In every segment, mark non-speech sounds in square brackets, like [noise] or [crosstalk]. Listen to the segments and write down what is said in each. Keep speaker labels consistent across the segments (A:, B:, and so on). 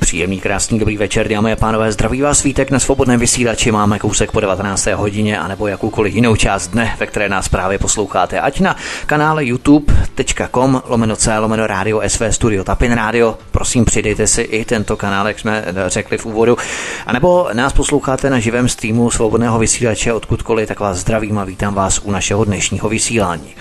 A: Příjemný, krásný, dobrý večer, dámy a pánové. Zdraví vás svítek na svobodném vysílači. Máme kousek po 19. hodině, anebo jakoukoliv jinou část dne, ve které nás právě posloucháte. Ať na kanále youtube.com lomeno c lomeno radio sv studio Tapin Radio. Prosím, přidejte si i tento kanál, jak jsme řekli v úvodu. A nebo nás posloucháte na živém streamu svobodného vysílače odkudkoliv, tak vás zdravím a vítám vás u našeho dnešního vysílání.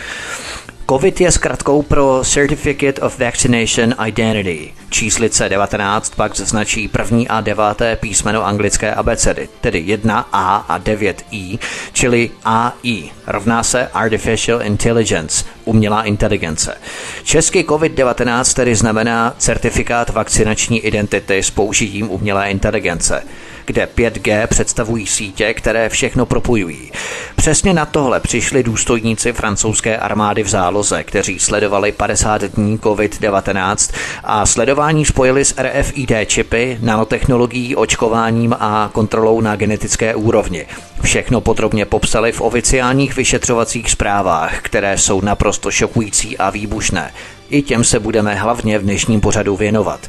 A: COVID je zkratkou pro Certificate of Vaccination Identity. Číslice 19 pak zaznačí první a deváté písmeno anglické abecedy, tedy 1A a 9I, čili AI, rovná se Artificial Intelligence, umělá inteligence. Česky COVID-19 tedy znamená certifikát vakcinační identity s použitím umělé inteligence kde 5G představují sítě, které všechno propojují. Přesně na tohle přišli důstojníci francouzské armády v záloze, kteří sledovali 50 dní COVID-19 a sledování spojili s RFID čipy, nanotechnologií, očkováním a kontrolou na genetické úrovni. Všechno podrobně popsali v oficiálních vyšetřovacích zprávách, které jsou naprosto šokující a výbušné. I těm se budeme hlavně v dnešním pořadu věnovat.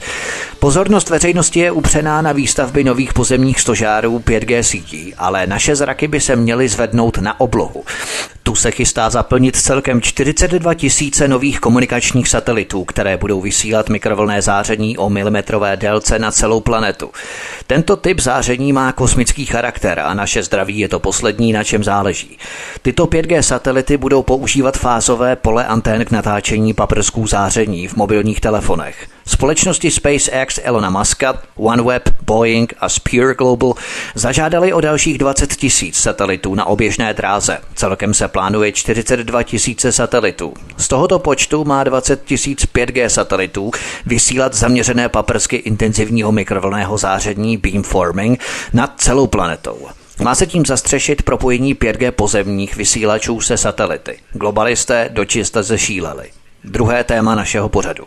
A: Pozornost veřejnosti je upřená na výstavby nových pozemních stožárů 5G sítí, ale naše zraky by se měly zvednout na oblohu. Tu se chystá zaplnit celkem 42 tisíce nových komunikačních satelitů, které budou vysílat mikrovlné záření o milimetrové délce na celou planetu. Tento typ záření má kosmický charakter a naše zdraví je to poslední, na čem záleží. Tyto 5G satelity budou používat fázové pole antén k natáčení paprsků záření v mobilních telefonech. Společnosti SpaceX Elona Muska, OneWeb, Boeing a Spear Global zažádali o dalších 20 tisíc satelitů na oběžné dráze. Celkem se plánuje 42 tisíce satelitů. Z tohoto počtu má 20 tisíc 5G satelitů vysílat zaměřené paprsky intenzivního mikrovlného záření beamforming nad celou planetou. Má se tím zastřešit propojení 5G pozemních vysílačů se satelity. Globalisté dočista zešíleli. Druhé téma našeho pořadu.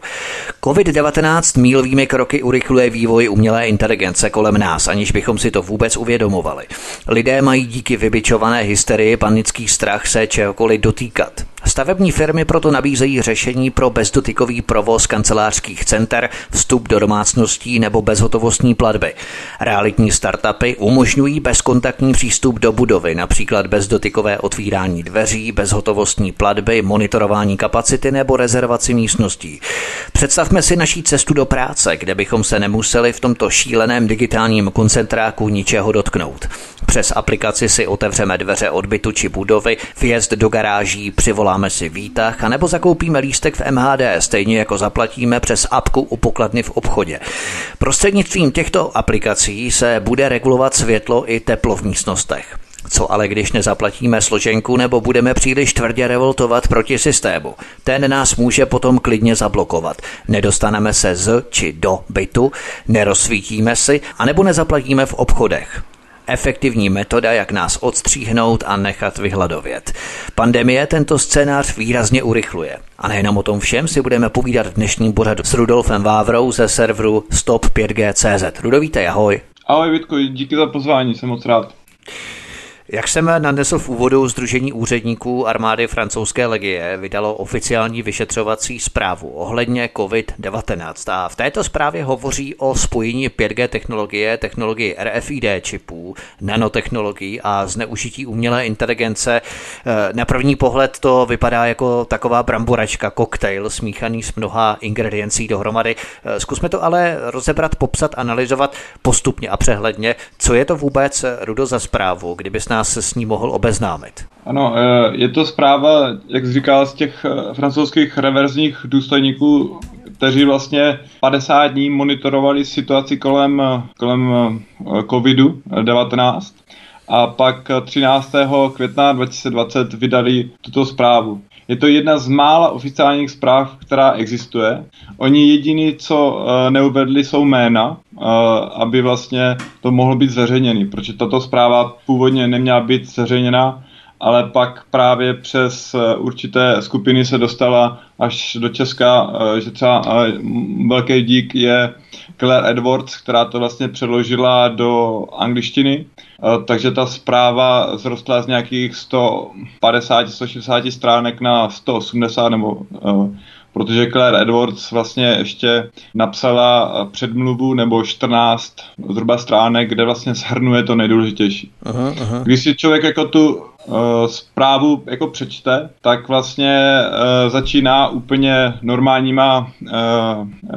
A: COVID-19 mílovými kroky urychluje vývoj umělé inteligence kolem nás, aniž bychom si to vůbec uvědomovali. Lidé mají díky vybičované hysterii panický strach se čehokoliv dotýkat. Stavební firmy proto nabízejí řešení pro bezdotykový provoz kancelářských center, vstup do domácností nebo bezhotovostní platby. Realitní startupy umožňují bezkontaktní přístup do budovy, například bezdotykové otvírání dveří, bezhotovostní platby, monitorování kapacity nebo rezervaci místností. Představme si naší cestu do práce, kde bychom se nemuseli v tomto šíleném digitálním koncentráku ničeho dotknout. Přes aplikaci si otevřeme dveře odbytu či budovy, vjezd do garáží, přivoláme si výtah a nebo zakoupíme lístek v MHD, stejně jako zaplatíme přes apku u pokladny v obchodě. Prostřednictvím těchto aplikací se bude regulovat světlo i teplo v místnostech. Co ale když nezaplatíme složenku nebo budeme příliš tvrdě revoltovat proti systému? Ten nás může potom klidně zablokovat. Nedostaneme se z či do bytu, nerozsvítíme si, anebo nezaplatíme v obchodech efektivní metoda, jak nás odstříhnout a nechat vyhladovět. Pandemie tento scénář výrazně urychluje. A nejenom o tom všem si budeme povídat v dnešním pořadu s Rudolfem Vávrou ze serveru Stop5G.cz. Rudovíte, ahoj.
B: Ahoj Vítko, díky za pozvání, jsem moc rád.
A: Jak jsem nadnesl v úvodu, Združení úředníků armády francouzské legie vydalo oficiální vyšetřovací zprávu ohledně COVID-19 a v této zprávě hovoří o spojení 5G technologie, technologie RFID čipů, nanotechnologií a zneužití umělé inteligence. Eh, na první pohled to vypadá jako taková bramboračka, koktejl smíchaný s mnoha ingrediencí dohromady. Eh, zkusme to ale rozebrat, popsat, analyzovat postupně a přehledně, co je to vůbec, Rudo, za zprávu, kdybys nás nás se s ní mohl obeznámit.
B: Ano, eh, je to zpráva, jak říkal, z těch eh, francouzských reverzních důstojníků, kteří vlastně 50 dní monitorovali situaci kolem, eh, kolem COVID-19 a pak 13. května 2020 vydali tuto zprávu. Je to jedna z mála oficiálních zpráv, která existuje. Oni jediný, co uh, neuvedli, jsou jména, uh, aby vlastně to mohlo být zveřejněný, protože tato zpráva původně neměla být zveřejněna, ale pak právě přes eh, určité skupiny se dostala až do Česka, že třeba velký dík je Claire Edwards, která to vlastně přeložila do angličtiny, takže ta zpráva zrostla z nějakých 150-160 stránek na 180 nebo protože Claire Edwards vlastně ještě napsala předmluvu nebo 14 zhruba stránek, kde vlastně shrnuje to nejdůležitější. Aha, aha. Když si člověk jako tu uh, zprávu jako přečte, tak vlastně uh, začíná úplně normálníma uh,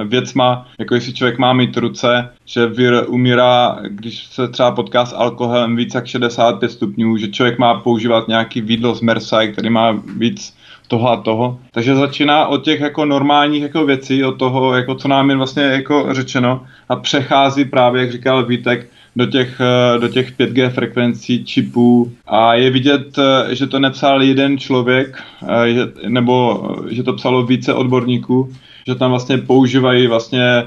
B: věcma, jako jestli člověk má mít ruce, že vir umírá, když se třeba potká s alkoholem víc jak 65 stupňů, že člověk má používat nějaký výdlo z Mersai, který má víc toho a toho. Takže začíná od těch jako normálních jako věcí, od toho, jako co nám je vlastně jako řečeno a přechází právě, jak říkal Vítek, do těch, eh, do těch 5G frekvencí čipů. A je vidět, eh, že to nepsal jeden člověk, eh, nebo že to psalo více odborníků, že tam vlastně používají vlastně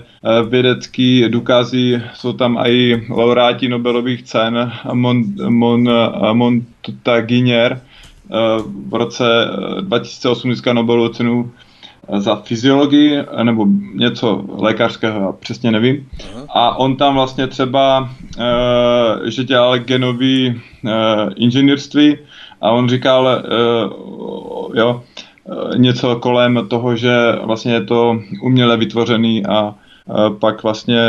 B: vědecký důkazy, jsou tam i laureáti Nobelových cen, Mon, Mon, Montaginier, v roce 2008 získal Nobelovu cenu za fyziologii nebo něco lékařského, já přesně nevím. A on tam vlastně třeba, eh, že dělal genový eh, inženýrství a on říkal, eh, jo, něco kolem toho, že vlastně je to uměle vytvořený a pak vlastně,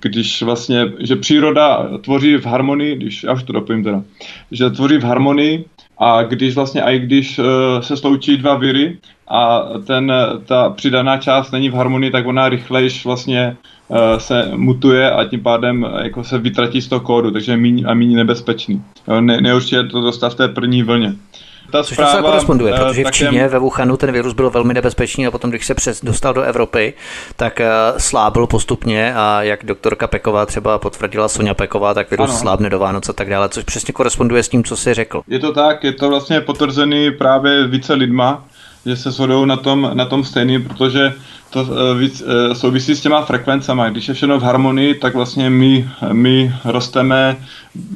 B: když vlastně, že příroda tvoří v harmonii, když, já už to dopojím teda, že tvoří v harmonii a když vlastně, i když se sloučí dva viry, a ten, ta přidaná část není v harmonii, tak ona rychlejš vlastně uh, se mutuje a tím pádem uh, jako se vytratí z toho kódu, takže je míň a méně nebezpečný. Ne, neurčitě to dostat v té první vlně.
A: Ta Což zpráva, koresponduje, eh, protože v Číně, ve Wuhanu ten virus byl velmi nebezpečný a potom, když se přes dostal do Evropy, tak slábil postupně a jak doktorka Peková třeba potvrdila Sonja Peková, tak virus ano. slábne do Vánoc a tak dále, což přesně koresponduje s tím, co jsi řekl.
B: Je to tak, je to vlastně potvrzený právě více lidma, že se shodou na tom, na tom stejný, protože to uh, víc, uh, souvisí s těma frekvencema. Když je všechno v harmonii, tak vlastně my, my rosteme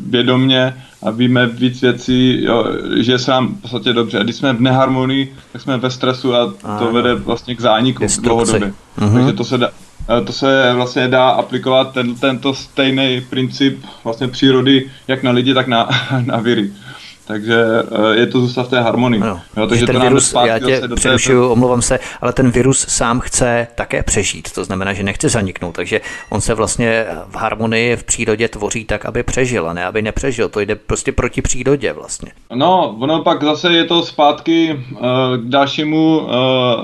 B: vědomně a víme víc věcí, jo, že se nám v podstatě dobře. A když jsme v neharmonii, tak jsme ve stresu a to vede vlastně k zániku dlouhodobě. Uh-huh. Takže to se eh, to se vlastně dá aplikovat ten, tento stejný princip vlastně přírody jak na lidi, tak na, [laughs] na viry takže eh, je to zůstat v té harmonii. No,
A: jo, takže ten to virus, já tě přerušuju, té... omlouvám se, ale ten virus sám chce také přežít, to znamená, že nechce zaniknout, takže on se vlastně v harmonii v přírodě tvoří tak, aby přežil, a ne aby nepřežil. To jde prostě proti přírodě vlastně.
B: No, ono pak zase je to zpátky uh, k dalšímu uh,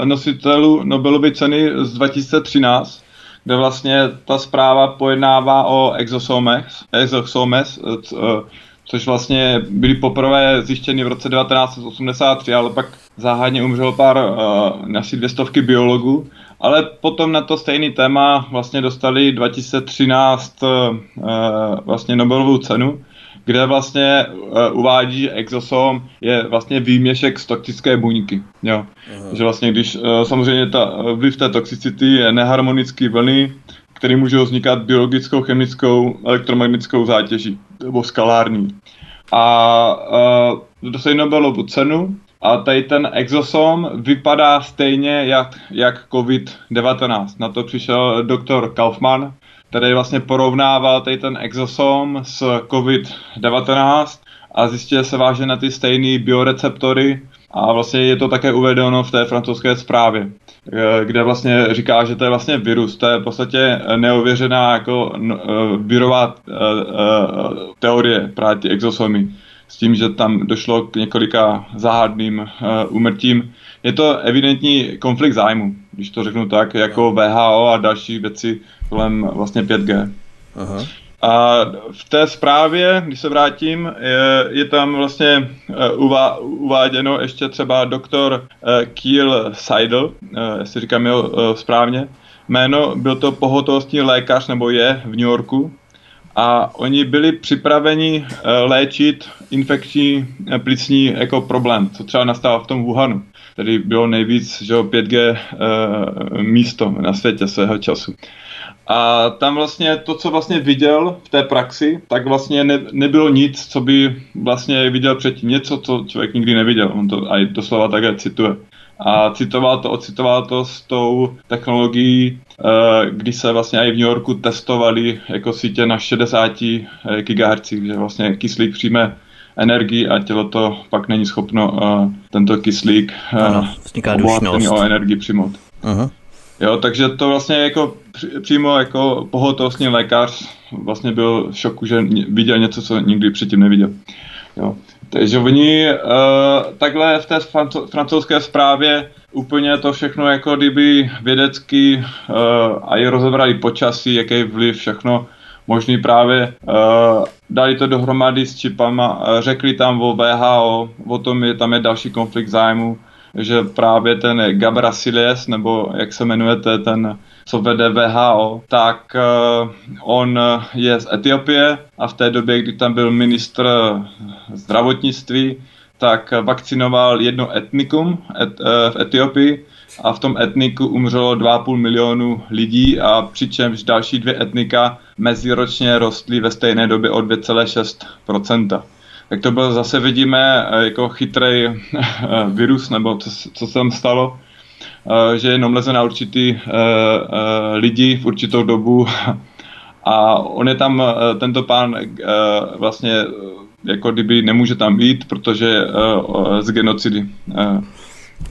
B: nositelu Nobelovy ceny z 2013, kde vlastně ta zpráva pojednává o exosomech, uh, což vlastně byly poprvé zjištěny v roce 1983, ale pak záhadně umřelo pár, uh, asi dvě stovky biologů, ale potom na to stejný téma vlastně dostali 2013 uh, vlastně Nobelovou cenu, kde vlastně uh, uvádí, že exosom je vlastně výměšek z toxické buňky. Jo. Že vlastně když uh, samozřejmě ta vliv té toxicity je neharmonický vlny, které můžou vznikat biologickou, chemickou, elektromagnetickou zátěží nebo skalární. A uh, dostají Nobelovu cenu a tady ten exosom vypadá stejně jak, jak COVID-19. Na to přišel doktor Kaufman, který vlastně porovnával tady ten exosom s COVID-19 a zjistil se váže na ty stejné bioreceptory a vlastně je to také uvedeno v té francouzské zprávě. Eh, kde vlastně říká, že to je vlastně virus. To je v podstatě neověřená jako eh, virová eh, teorie právě ty exosomy. S tím, že tam došlo k několika záhadným úmrtím. Je to evidentní konflikt zájmu, když to řeknu tak, jako VHO a další věci kolem vlastně 5G. Aha. A v té zprávě, když se vrátím, je, je tam vlastně uh, uváděno ještě třeba doktor uh, Kiel Seidel, uh, jestli říkám jeho správně, jméno, byl to pohotovostní lékař, nebo je v New Yorku, a oni byli připraveni léčit infekční plicní jako problém, co třeba nastává v tom Wuhanu. tady bylo nejvíc že 5G uh, místo na světě svého času. A tam vlastně to, co vlastně viděl v té praxi, tak vlastně ne, nebylo nic, co by vlastně viděl předtím. Něco, co člověk nikdy neviděl. On to aj doslova také cituje. A citoval to, ocitoval to s tou technologií, eh, kdy se vlastně i v New Yorku testovali jako sítě na 60 eh, GHz, že vlastně kyslík přijme energii a tělo to pak není schopno uh, tento kyslík uh, o energii přijmout. Uh-huh. Jo, takže to vlastně jako přímo jako pohotovostní lékař vlastně byl v šoku, že viděl něco, co nikdy předtím neviděl. Jo. Takže oni uh, takhle v té francouzské zprávě úplně to všechno jako kdyby vědecky uh, a je rozebrali počasí, jaký vliv, všechno možný právě uh, dali to dohromady s čipama, uh, řekli tam o VHO, o tom je tam je další konflikt zájmu, že právě ten Gabrasiles, nebo jak se jmenujete, ten, co vede VHO, tak uh, on je z Etiopie a v té době, kdy tam byl ministr zdravotnictví, tak vakcinoval jedno etnikum et, uh, v Etiopii a v tom etniku umřelo 2,5 milionu lidí a přičemž další dvě etnika meziročně rostly ve stejné době o 2,6% tak to byl zase vidíme eh, jako chytrý eh, virus, nebo co, co se tam stalo, eh, že jenom leze na určitý lidi v určitou dobu. [laughs] A on je tam, tento pán vlastně jako kdyby nemůže tam jít, protože z genocidy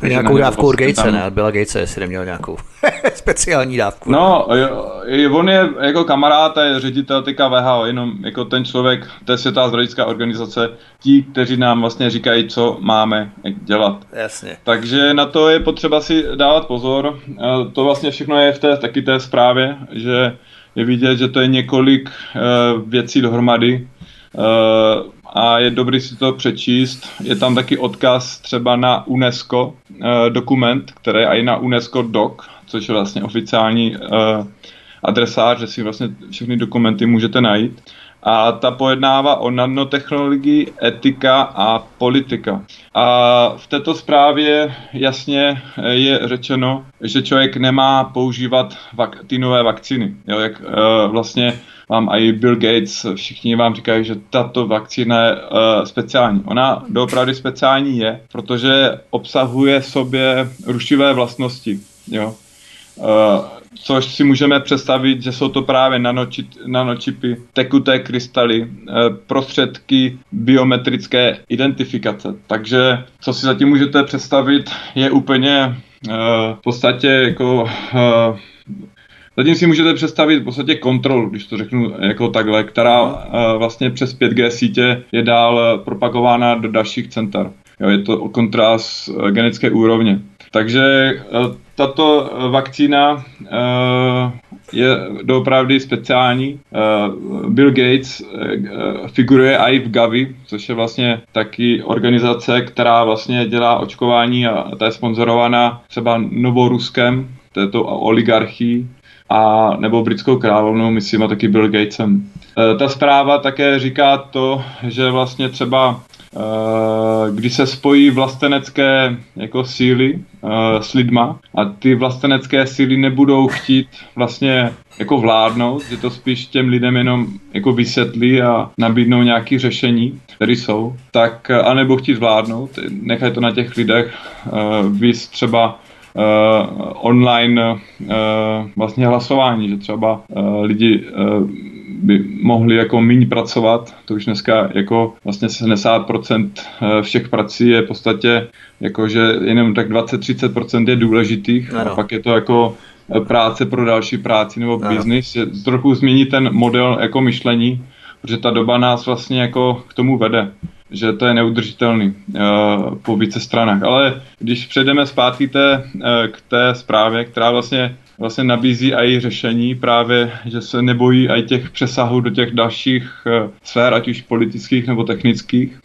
A: Nějakou dávku od Gatese, ne? Byla Gatese, jestli neměl nějakou [laughs] speciální dávku.
B: No, jo, on je jako kamarád a je ředitel teďka VHO, jenom jako ten člověk, to je světová zdravotnická organizace, ti, kteří nám vlastně říkají, co máme dělat.
A: Jasně.
B: Takže na to je potřeba si dávat pozor. To vlastně všechno je v té taky té zprávě, že je vidět, že to je několik uh, věcí dohromady. Uh, a je dobrý si to přečíst. Je tam taky odkaz třeba na UNESCO eh, dokument, který je i na UNESCO doc, což je vlastně oficiální eh, adresář, že si vlastně všechny dokumenty můžete najít. A ta pojednává o nanotechnologii, etika a politika. A v této zprávě jasně eh, je řečeno, že člověk nemá používat vak- ty nové vakcíny. Jo, jak uh, vlastně vám i Bill Gates, všichni vám říkají, že tato vakcína je uh, speciální. Ona doopravdy speciální je, protože obsahuje v sobě rušivé vlastnosti. Jo? Uh, což si můžeme představit, že jsou to právě nanočip, nanočipy, tekuté krystaly, uh, prostředky biometrické identifikace. Takže co si zatím můžete představit, je úplně v podstatě jako Zatím si můžete představit v podstatě kontrolu, když to řeknu jako takhle, která uh, vlastně přes 5G sítě je dál propagována do dalších center. Jo, je to kontrast uh, genetické úrovně. Takže tato vakcína je doopravdy speciální. Bill Gates figuruje i v Gavi, což je vlastně taky organizace, která vlastně dělá očkování a ta je sponzorovaná třeba Novoruskem, této oligarchii, a nebo britskou královnou, myslím, a taky Bill Gatesem. E, ta zpráva také říká to, že vlastně třeba e, když se spojí vlastenecké jako síly e, s lidma a ty vlastenecké síly nebudou chtít vlastně jako vládnout, že to spíš těm lidem jenom jako vysvětlí a nabídnou nějaké řešení, které jsou, tak anebo chtít vládnout, nechají to na těch lidech, vys třeba online uh, vlastně hlasování, že třeba uh, lidi by mohli jako méně pracovat, to už dneska jako vlastně 70% všech prací je v podstatě jako, že jenom tak 20-30% je důležitých. Ano. a pak je to jako práce pro další práci nebo business, trochu změní ten model jako myšlení, protože ta doba nás vlastně jako k tomu vede že to je neudržitelný uh, po více stranách. Ale když přejdeme zpátky té, uh, k té zprávě, která vlastně, vlastně nabízí i řešení právě, že se nebojí i těch přesahů do těch dalších uh, sfér, ať už politických nebo technických,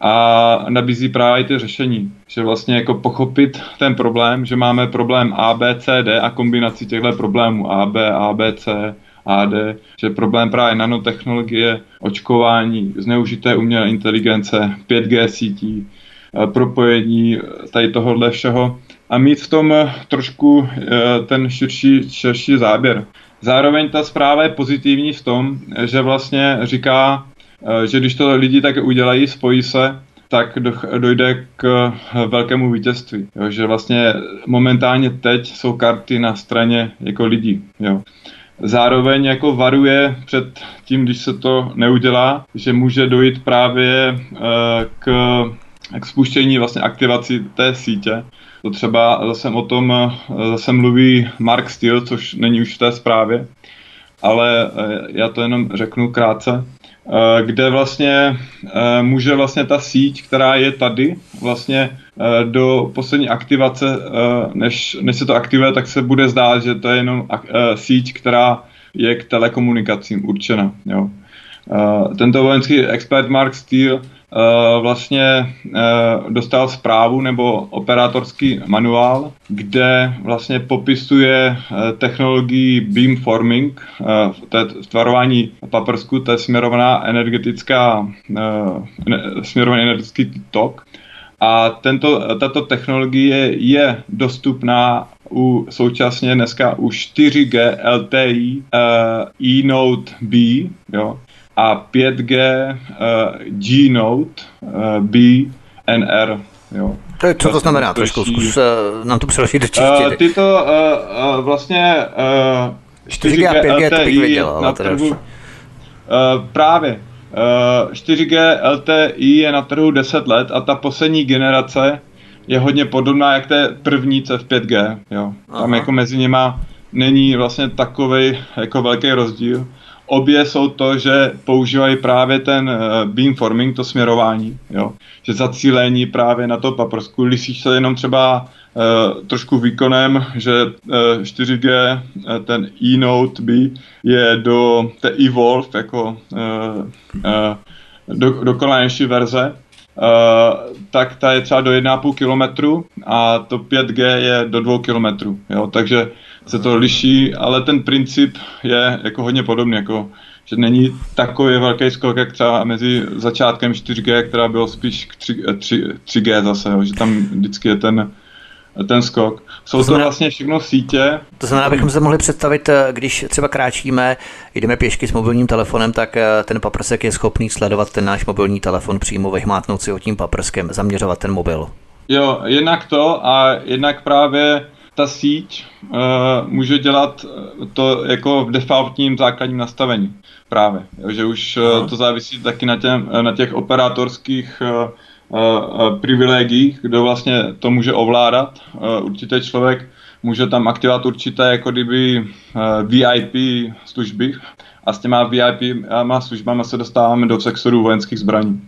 B: a nabízí právě ty řešení, že vlastně jako pochopit ten problém, že máme problém A, B, C, D a kombinaci těchto problémů A, B, A, B, C, AD, že problém právě nanotechnologie, očkování, zneužité umělé inteligence, 5G sítí, propojení tady tohohle všeho a mít v tom trošku ten širší, širší záběr. Zároveň ta zpráva je pozitivní v tom, že vlastně říká, že když to lidi tak udělají, spojí se, tak dojde k velkému vítězství. Jo, že vlastně momentálně teď jsou karty na straně jako lidí. Jo. Zároveň jako varuje před tím, když se to neudělá, že může dojít právě uh, k, k spuštění vlastně aktivaci té sítě. To třeba zase o tom eh, zase mluví Mark Steele, což není už v té zprávě, ale eh, já to jenom řeknu krátce. Eh, kde vlastně eh, může vlastně ta síť, která je tady, vlastně eh, do poslední aktivace, než, než se to aktivuje, tak se bude zdát, že to je jenom síť, která je k telekomunikacím určena. Jo. Tento vojenský expert Mark Steele vlastně uh, dostal zprávu nebo operátorský manuál, kde vlastně popisuje uh, technologii beamforming, to je tvarování paprsku, to je směrovaná energetická, směrovaný energetický tok. A tento, tato technologie je dostupná u současně dneska u 4G LTE e-Note B, jo, a 5G uh, G-Note uh, B NR. Jo.
A: To je, co to znamená? Trošku zkus uh, nám to přeložit do češtiny. Uh,
B: tyto uh, uh, vlastně uh, 4G, 4G a 5G LTE to bych věděl, na trhu, uh, právě. Uh, 4G LTE je na trhu 10 let a ta poslední generace je hodně podobná jak té první v 5G. Jo. Tam jako mezi nima není vlastně takový jako velký rozdíl. Obě jsou to, že používají právě ten uh, beamforming, to směrování, jo? že zacílení právě na to paprsku, lisíš se jenom třeba uh, trošku výkonem, že uh, eh, 4G, uh, ten e-Note B je do té Evolve jako uh, uh, do, dokonalejší verze, Uh, tak ta je třeba do 1,5 km a to 5G je do 2 km. Jo? Takže se to liší, ale ten princip je jako hodně podobný, jako, že není takový velký skok, jak třeba mezi začátkem 4G, která bylo spíš k 3, 3, 3G zase, jo, že tam vždycky je ten, ten skok. Jsou to, znamená, to vlastně všechno sítě.
A: To znamená, abychom se mohli představit, eh, když třeba kráčíme, jdeme pěšky s mobilním telefonem, tak eh, ten paprsek je schopný sledovat ten náš mobilní telefon přímo, vyhmátnout si ho tím paprskem, zaměřovat ten mobil.
B: Jo, jednak to a jednak právě ta síť uh, může dělat to jako v defaultním základním nastavení právě. Jo, že už uh, to závisí taky na, těm, na těch operátorských uh, uh, privilegiích, kdo vlastně to může ovládat. Uh, určitě člověk může tam aktivovat určité jako kdyby uh, VIP služby a s těma VIP službami se dostáváme do sektoru vojenských zbraní.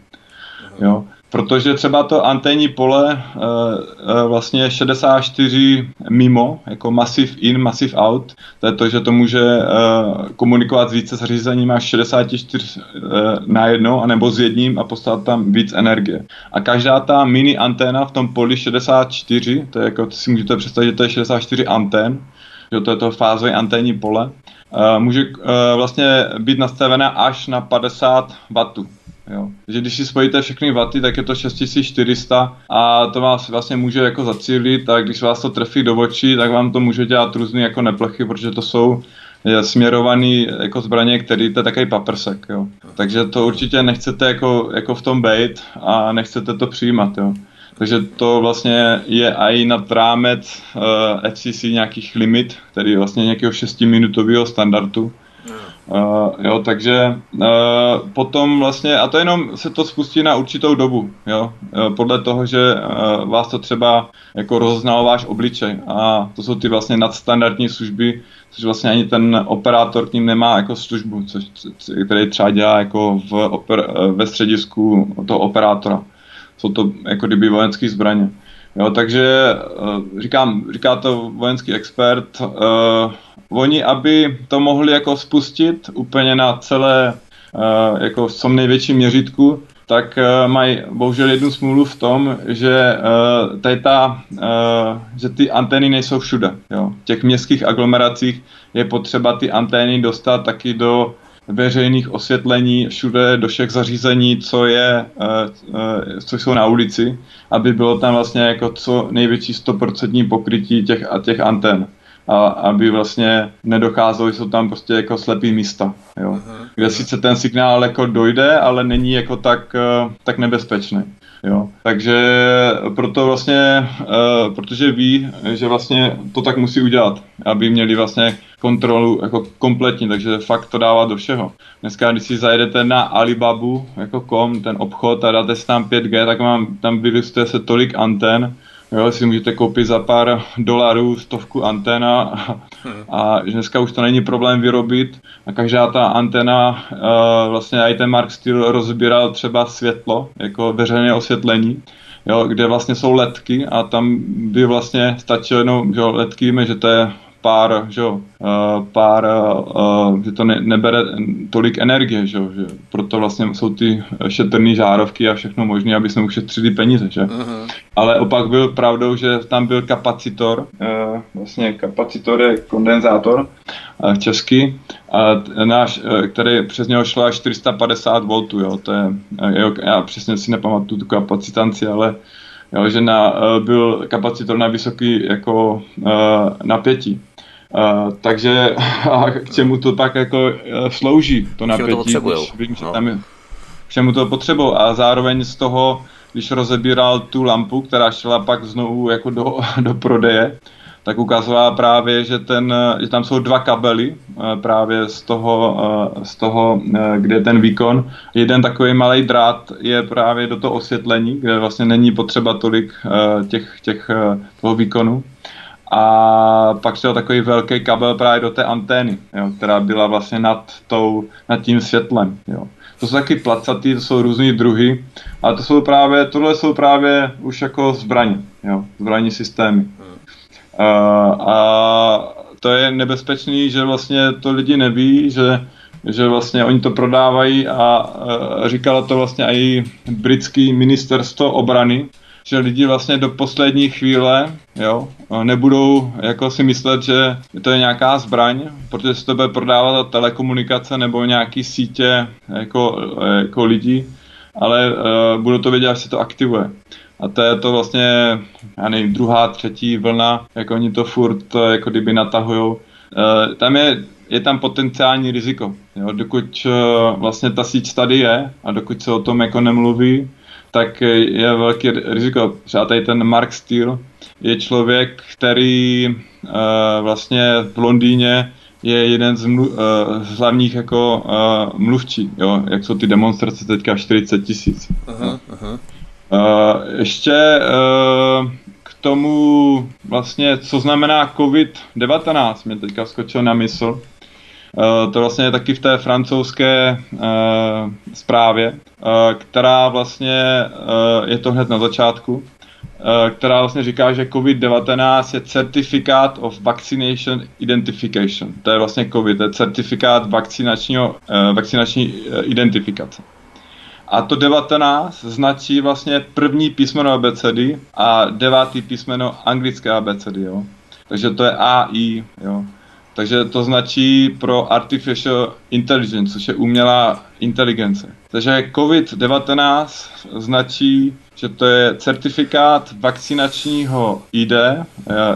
B: Jo. Protože třeba to anténní pole uh, uh, vlastně 64 mimo, jako massive in, massive out. To je to, že to může uh, komunikovat s více zařízením až 64 uh, na jedno, anebo s jedním a poslat tam víc energie. A každá ta mini anténa v tom poli 64, to je jako, to si můžete představit, že to je 64 antén, že to je to fázové anténní pole, může vlastně být nastavená až na 50 W. Jo. Takže když si spojíte všechny vaty, tak je to 6400 a to vás vlastně může jako zacílit a když vás to trefí do očí, tak vám to může dělat různé jako neplechy, protože to jsou je směrovaný jako zbraně, který to je takový paprsek, jo. Takže to určitě nechcete jako, jako v tom bejt a nechcete to přijímat, jo. Takže to vlastně je i nad rámec uh, eh, FCC nějakých limit, je vlastně nějakého 6-minutového standardu, Uh, jo, takže uh, potom vlastně, a to jenom se to spustí na určitou dobu, jo, uh, podle toho, že uh, vás to třeba jako rozeznal váš obličej a to jsou ty vlastně nadstandardní služby, což vlastně ani ten operátor k ním nemá jako službu, což, který třeba dělá jako v oper, ve středisku toho operátora. Jsou to jako kdyby vojenské zbraně. Jo, takže říkám, říká to vojenský expert, oni, aby to mohli jako spustit úplně na celé, uh, jako v tom největším měřítku, tak uh, mají bohužel jednu smůlu v tom, že uh, tady ta, že ty antény nejsou všude. Jo. V těch městských aglomeracích je potřeba ty antény dostat taky do veřejných osvětlení všude do všech zařízení, co je, co jsou na ulici, aby bylo tam vlastně jako co největší 100% pokrytí těch, těch antén a aby vlastně nedocházelo, že jsou tam prostě jako slepý místa, jo. Uh-huh. Kde sice ten signál jako dojde, ale není jako tak, eh, tak nebezpečný. Jo. Takže proto vlastně, uh, protože ví, že vlastně to tak musí udělat, aby měli vlastně kontrolu jako kompletní, takže fakt to dává do všeho. Dneska, když si zajedete na Alibabu, jako kom, ten obchod a dáte si tam 5G, tak mám, tam vyrůstuje se tolik antén, Jo, si můžete koupit za pár dolarů stovku anténa a, a dneska už to není problém vyrobit. A každá ta anténa, uh, vlastně i ten Mark Steel rozbíral třeba světlo, jako veřejné osvětlení, jo, kde vlastně jsou ledky a tam by vlastně stačilo jenom, že ledky víme, že to je pár, že uh, pár, uh, že to ne, nebere tolik energie, že že proto vlastně jsou ty šetrné žárovky a všechno možné, aby jsme ušetřili peníze, že. Uh-huh. Ale opak byl pravdou, že tam byl kapacitor, uh, vlastně kapacitor je kondenzátor uh, český, uh, náš, uh, který přes něho šlo až 450 V, jo, to je, jo, já přesně si nepamatuju tu kapacitanci, ale jo, že na, byl kapacitor na vysoký jako uh, napětí. Uh, takže [laughs] a k čemu to pak jako uh, slouží, to napětí, to když vím, že no. tam je, k čemu to potřebují a zároveň z toho, když rozebíral tu lampu, která šla pak znovu jako do, [laughs] do prodeje, tak ukazovala právě, že, ten, že tam jsou dva kabely právě z toho, z toho, kde je ten výkon. Jeden takový malý drát je právě do toho osvětlení, kde vlastně není potřeba tolik těch, těch toho výkonu a pak šel takový velký kabel právě do té antény, jo, která byla vlastně nad, tou, nad tím světlem. Jo. To jsou taky placatý, to jsou různý druhy, ale to jsou právě, tohle jsou právě už jako zbraně, jo, zbraní systémy. Uh, a to je nebezpečný, že vlastně to lidi neví, že, že vlastně oni to prodávají a uh, říkala to vlastně i britský ministerstvo obrany, že lidi vlastně do poslední chvíle jo, nebudou jako si myslet, že to je nějaká zbraň, protože se to bude prodávat za telekomunikace nebo nějaký sítě jako, jako lidí, ale uh, budou to vědět, až se to aktivuje. A to je to vlastně, já nevím, druhá, třetí vlna, jak oni to furt jako kdyby natahujou. Uh, tam je, je tam potenciální riziko. Jo? Dokud uh, vlastně ta síť tady je a dokud se o tom jako nemluví, tak je velký riziko. Třeba tady ten Mark Steele je člověk, který uh, vlastně v Londýně je jeden z, mlu, uh, z hlavních jako uh, mluvčí, jo, jak jsou ty demonstrace teďka 40 tisíc. Uh, ještě uh, k tomu vlastně, co znamená COVID-19, mě teďka skočil na mysl. Uh, to vlastně je taky v té francouzské zprávě, uh, která vlastně je to hned na začátku, která vlastně říká, že COVID-19 je certifikát of vaccination identification. To je vlastně COVID, to je certifikát vakcinačního, vakcinační identifikace. A to 19 značí vlastně první písmeno abecedy a devátý písmeno anglické abecedy, jo. Takže to je AI, jo. Takže to značí pro Artificial Intelligence, což je umělá inteligence. Takže COVID-19 značí, že to je certifikát vakcinačního ID, eh,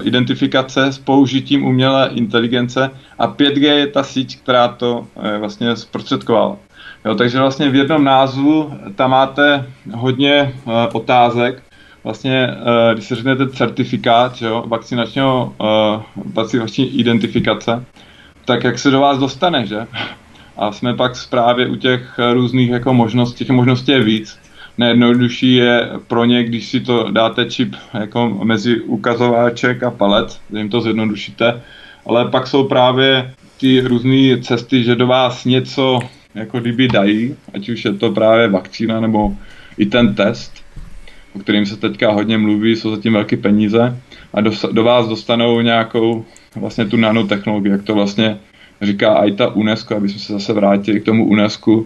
B: identifikace s použitím umělé inteligence a 5G je ta síť, která to eh, vlastně zprostředkovala. Jo, takže vlastně v jednom názvu tam máte hodně uh, otázek, vlastně, uh, když se řeknete certifikát jo, vakcinačního, uh, vakcinační identifikace, tak jak se do vás dostane, že? [laughs] A jsme pak právě u těch různých jako možností, těch možností je víc. Nejjednodušší je pro ně, když si to dáte čip jako mezi ukazováček a palec, že jim to zjednodušíte, ale pak jsou právě ty různé cesty, že do vás něco jako kdyby dají, ať už je to právě vakcína nebo i ten test, o kterým se teďka hodně mluví, jsou zatím velké peníze a do, do vás dostanou nějakou vlastně tu nanotechnologii, jak to vlastně říká i ta UNESCO, aby jsme se zase vrátili k tomu UNESCO,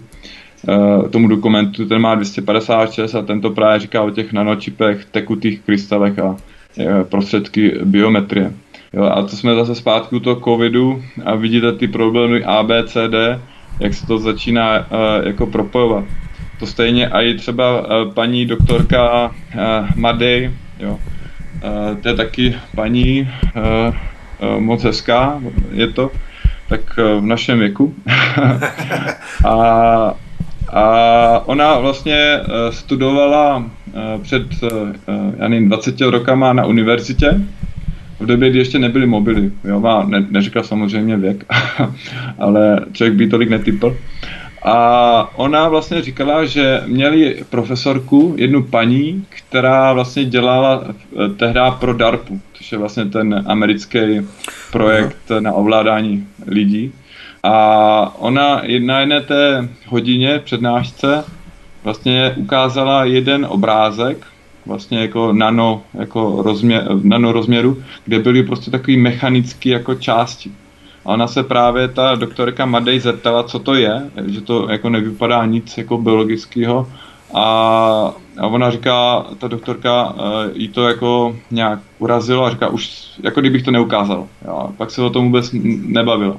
B: eh, tomu dokumentu, ten má 256 a tento právě říká o těch nanočipech, tekutých krystalech a eh, prostředky biometrie. Jo, a to jsme zase zpátky u toho covidu a vidíte ty problémy ABCD, jak se to začíná jako propojovat. To stejně i třeba paní doktorka Madej, jo, to je taky paní moc hezká, je to, tak v našem věku. [laughs] a, a ona vlastně studovala před, já nevím, 20 rokama na univerzitě v době, kdy ještě nebyly mobily. Jo, má, ne, neříkal samozřejmě věk, [laughs] ale člověk by tolik netypl. A ona vlastně říkala, že měli profesorku, jednu paní, která vlastně dělala eh, tehdy pro DARPu, což je vlastně ten americký projekt na ovládání lidí. A ona na jedné té hodině přednášce vlastně ukázala jeden obrázek, vlastně jako nano, jako rozměr, nano rozměru, kde byly prostě takový mechanický jako části. A ona se právě, ta doktorka Madej zeptala, co to je, že to jako nevypadá nic jako biologického. A, a ona říká, ta doktorka uh, jí to jako nějak urazilo a říká, už jako kdybych to neukázal. Jo. Pak se o tom vůbec nebavila.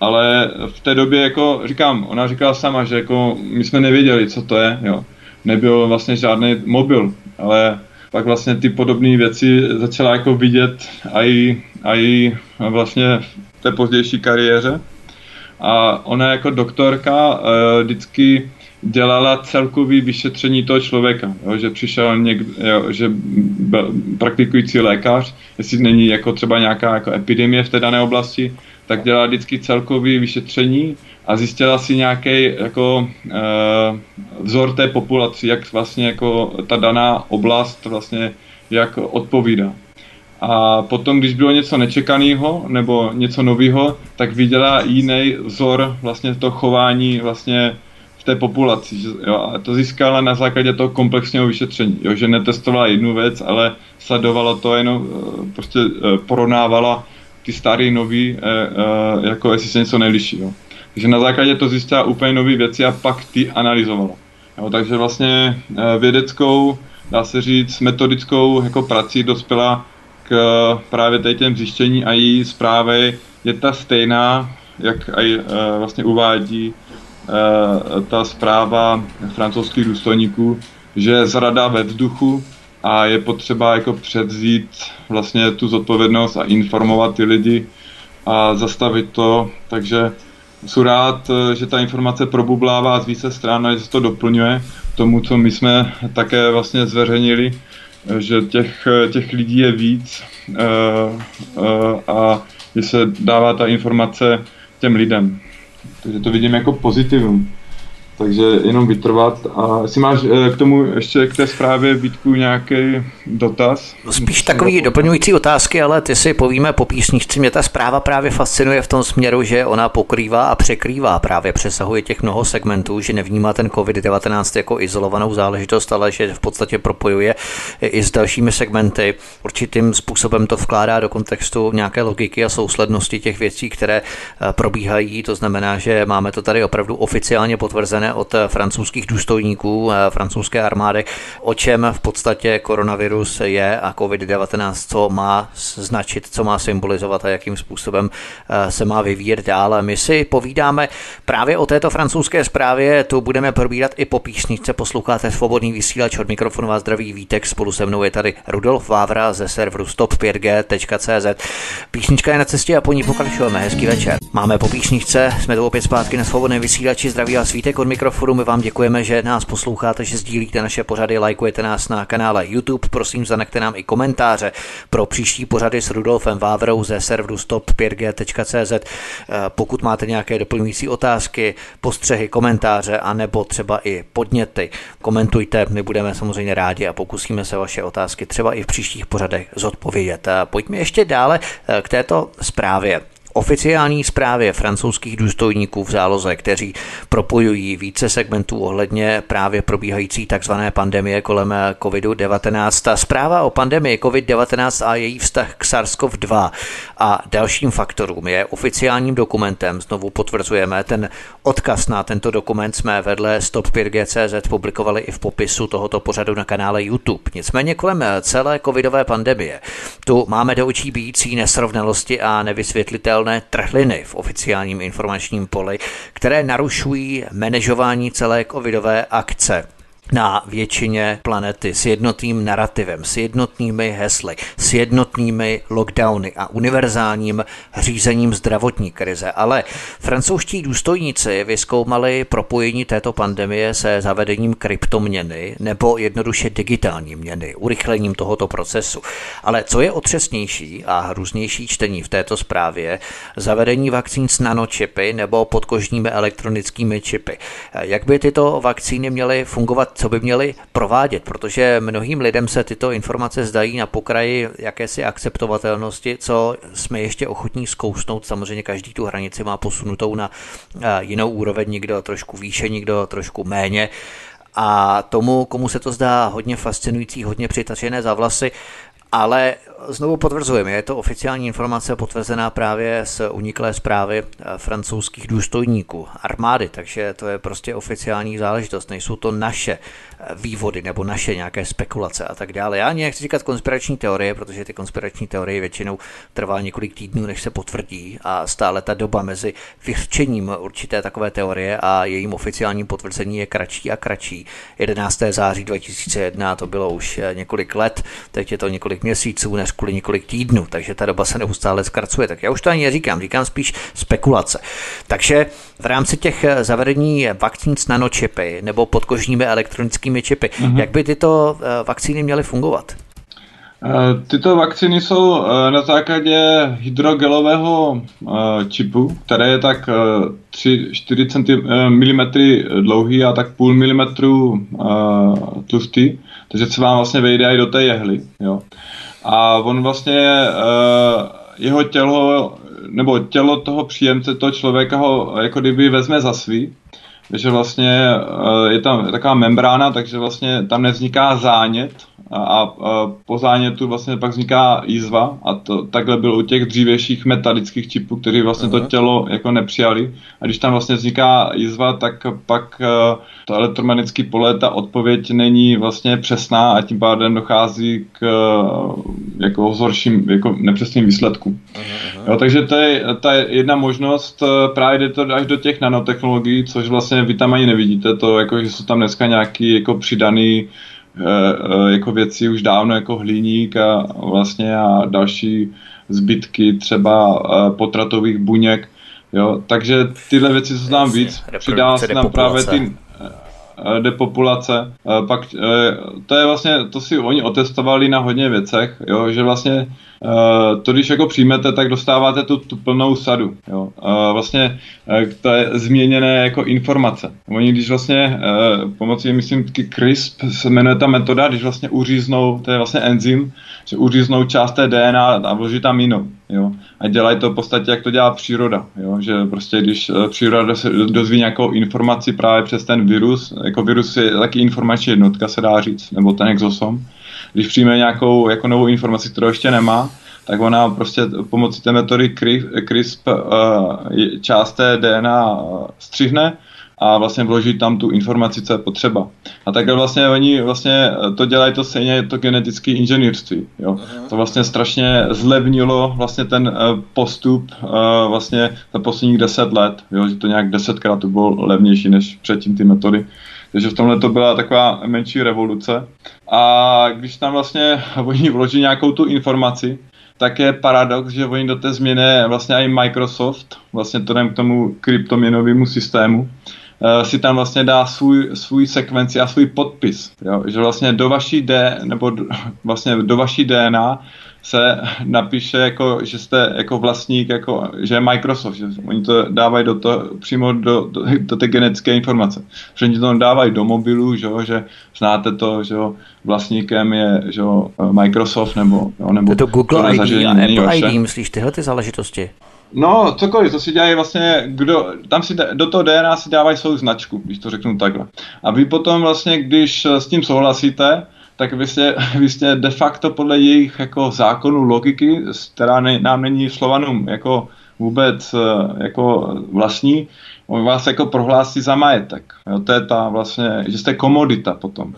B: Ale v té době, jako říkám, ona říkala sama, že jako my jsme nevěděli, co to je, jo. Nebyl vlastně žádný mobil, ale pak vlastně ty podobné věci začala jako vidět a i, a i vlastně té pozdější kariéře. A ona jako doktorka uh, vždycky dělala celkový vyšetření toho člověka, jo, že přišel někdo, jo, že byl praktikující lékař, jestli není jako třeba nějaká jako epidemie v té dané oblasti, tak dělala vždycky celkový vyšetření a zjistila si nějaký jako e, vzor té populace, jak vlastně jako ta daná oblast vlastně jak odpovídá. A potom, když bylo něco nečekaného nebo něco nového, tak viděla jiný vzor vlastně to chování vlastně v té populaci. Že, jo, a to získala na základě toho komplexního vyšetření, jo, že netestovala jednu věc, ale sledovala to jenom, e, prostě e, porovnávala ty starý, nový, jako jestli se něco neliší. Jo. Takže na základě to zjistila úplně nové věci a pak ty analyzovala. Jo, takže vlastně eh, vědeckou, dá se říct, metodickou jako prací dospěla eh, právě tady těm zjištění a její zprávy je ta stejná, jak aj eh, vlastně uvádí ta zpráva francouzských důstojníků, že zrada ve vzduchu a je potřeba jako předzít vlastně tu zodpovědnost a informovat ty lidi a zastavit to, takže jsou rád, eh, že ta informace probublává z více stran a že se to doplňuje tomu, co my jsme také vlastně zveřejnili, eh, že těch, eh, těch lidí je víc a že se dává ta informace těm lidem. Takže to vidím jako pozitivum takže jenom vytrvat. A jestli máš eh, k tomu ještě k té zprávě Vítku nějaký dotaz?
A: Spíš takový doplňující otázky, ale ty si povíme po písničce. Mě ta zpráva právě fascinuje v tom směru, že ona pokrývá a překrývá, právě přesahuje těch mnoho segmentů, že nevnímá ten COVID-19 jako izolovanou záležitost, ale že v podstatě propojuje i s dalšími segmenty. Určitým způsobem to vkládá do kontextu nějaké logiky a souslednosti těch věcí, které eh, probíhají. To znamená, že máme to tady opravdu oficiálně potvrzené od francouzských důstojníků eh, francouzské armády, o čem v podstatě koronavirus je a COVID-19, co má značit, co má symbolizovat a jakým způsobem eh, se má vyvíjet dál. My si povídáme právě o této francouzské zprávě, tu budeme probírat i po písničce. Posloucháte svobodný vysílač od mikrofonu vás zdraví Vítek, spolu se mnou je tady Rudolf Vávra ze serveru stop5g.cz. Písnička je na cestě a po ní pokračujeme. Hezký večer. Máme po písničce, jsme tu opět zpátky na svobodné vysílači. Zdraví vás Vítek od mikrofonu. My vám děkujeme, že nás posloucháte, že sdílíte naše pořady, lajkujete nás na kanále YouTube. Prosím, zanechte nám i komentáře pro příští pořady s Rudolfem Vávrou ze serveru stop5g.cz. Eh, pokud máte nějaké doplňující otázky, postřehy, komentáře a nebo třeba i podněty, komentujte, my budeme samozřejmě rádi a pokusíme se vaše otázky třeba i v příštích pořadech zodpovědět. Pojďme ještě dále eh, k této zprávě oficiální zprávě francouzských důstojníků v záloze, kteří propojují více segmentů ohledně právě probíhající takzvané pandemie kolem COVID-19. Ta zpráva o pandemii COVID-19 a její vztah k SARS-CoV-2 a dalším faktorům je oficiálním dokumentem. Znovu potvrzujeme, ten odkaz na tento dokument jsme vedle Stop 5GCZ publikovali i v popisu tohoto pořadu na kanále YouTube. Nicméně kolem celé covidové pandemie tu máme do očí bíjící nesrovnalosti a nevysvětlitel neuvěřitelné trhliny v oficiálním informačním poli, které narušují manažování celé covidové akce na většině planety s jednotným narrativem, s jednotnými hesly, s jednotnými lockdowny a univerzálním řízením zdravotní krize. Ale francouzští důstojníci vyskoumali propojení této pandemie se zavedením kryptoměny nebo jednoduše digitální měny, urychlením tohoto procesu. Ale co je otřesnější a hrůznější čtení v této zprávě, zavedení vakcín s nanočipy nebo podkožními elektronickými čipy. Jak by tyto vakcíny měly fungovat co by měli provádět, protože mnohým lidem se tyto informace zdají na pokraji jakési akceptovatelnosti, co jsme ještě ochotní zkousnout. Samozřejmě každý tu hranici má posunutou na eh, jinou úroveň, někdo trošku výše, někdo trošku méně. A tomu, komu se to zdá hodně fascinující, hodně přitažené za vlasy, ale znovu potvrzujeme, je to oficiální informace potvrzená právě z uniklé zprávy eh, francouzských důstojníků armády, takže to je prostě oficiální záležitost, nejsou to naše eh, vývody nebo naše nějaké spekulace a tak dále. Já nechci říkat konspirační teorie, protože ty konspirační teorie většinou trvá několik týdnů, než se potvrdí a stále ta doba mezi vyřčením určité takové teorie a jejím oficiálním potvrzení je kratší a kratší. 11. září 2001 to bylo už eh, několik let, teď je to několik měsíců, než kvůli několik týdnů, takže ta doba se neustále zkracuje. Tak já už to ani neříkám, říkám spíš spekulace. Takže v rámci těch eh, zavedení vakcín s nanočipy nebo podkožními elektronickými čipy, mm-hmm. jak by tyto eh, vakcíny měly fungovat?
B: Eh, tyto vakcíny jsou na základě hydrogelového čipu, které je tak 3-4 mm dlouhý a tak půl milimetru tlustý, takže se vám vlastně vejde i do té jehly. Jo a on vlastně uh, jeho tělo, nebo tělo toho příjemce, toho člověka ho jako kdyby vezme za svý, takže vlastně uh, je tam taková membrána, takže vlastně tam nevzniká zánět, a, a po zánětu vlastně pak vzniká jízva a to takhle bylo u těch dřívějších metalických čipů, kteří vlastně Aha. to tělo jako nepřijali a když tam vlastně vzniká jízva, tak pak to elektromagnetické pole, ta odpověď není vlastně přesná a tím pádem dochází k e, jako horším, jako nepřesným výsledkům. Jo, takže to je ta jedna možnost, e, právě jde to až do těch nanotechnologií, což vlastně vy tam ani nevidíte, to jako, že jsou tam dneska nějaký jako přidaný Eh, eh, jako věci už dávno jako hliník a vlastně a další zbytky třeba eh, potratových buněk. Jo? Takže tyhle věci jsou tam víc. Přidá se nám právě ty depopulace. Pak to je vlastně, to si oni otestovali na hodně věcech, jo? že vlastně Eh, to když jako přijmete, tak dostáváte tu, tu plnou sadu. Jo. Uh, vlastně to je změněné jako informace. Oni když vlastně pomocí, myslím, CRISP se jmenuje ta metoda, když vlastně uříznou, to je vlastně enzym, že uříznou část té DNA a vloží tam jinou. Jo. A dělají to v podstatě, jak to dělá příroda. Jo. Že prostě když příroda se dozví nějakou informaci právě přes ten virus, jako virus je taky informační jednotka, se dá říct, nebo ten exosom, když přijme nějakou jako novou informaci, kterou ještě nemá, tak ona prostě pomocí té metody CRISP uh, část té DNA střihne a vlastně vloží tam tu informaci, co je potřeba. A takhle vlastně oni vlastně to dělají to stejně, to genetické inženýrství. Jo. Uh-huh. To vlastně strašně zlevnilo vlastně ten uh, postup vlastně za posledních deset let, jo, že to nějak desetkrát to bylo levnější než předtím ty metody. Takže v tomhle to byla taková menší revoluce. A když tam vlastně [laughs] oni vloží nějakou tu informaci, tak je paradox, že oni do té změny vlastně i Microsoft, vlastně to k tomu kryptoměnovému systému, uh, si tam vlastně dá svůj, svůj sekvenci a svůj podpis. Jo? Že vlastně do vaší D, nebo do, [laughs] vlastně do vaší DNA se napíše, jako, že jste jako vlastník, jako, že je Microsoft, že oni to dávají do to, přímo do, do, do té genetické informace. Že oni to dávají do mobilu, že, že znáte to, že vlastníkem je že Microsoft nebo, jo, nebo
A: to, to Google ID a Apple ID, myslíš tyhle ty záležitosti?
B: No, cokoliv, to si dělají vlastně, kdo, tam si do toho DNA si dávají svou značku, když to řeknu takhle. A vy potom vlastně, když s tím souhlasíte, tak vy jste, [laughs] vy jste de facto podle jejich jako zákonu logiky, která ne, nám není Slovanům jako vůbec eh, jako vlastní, on vás jako prohlásí za majetek. Jo, to je ta vlastně, že jste komodita potom.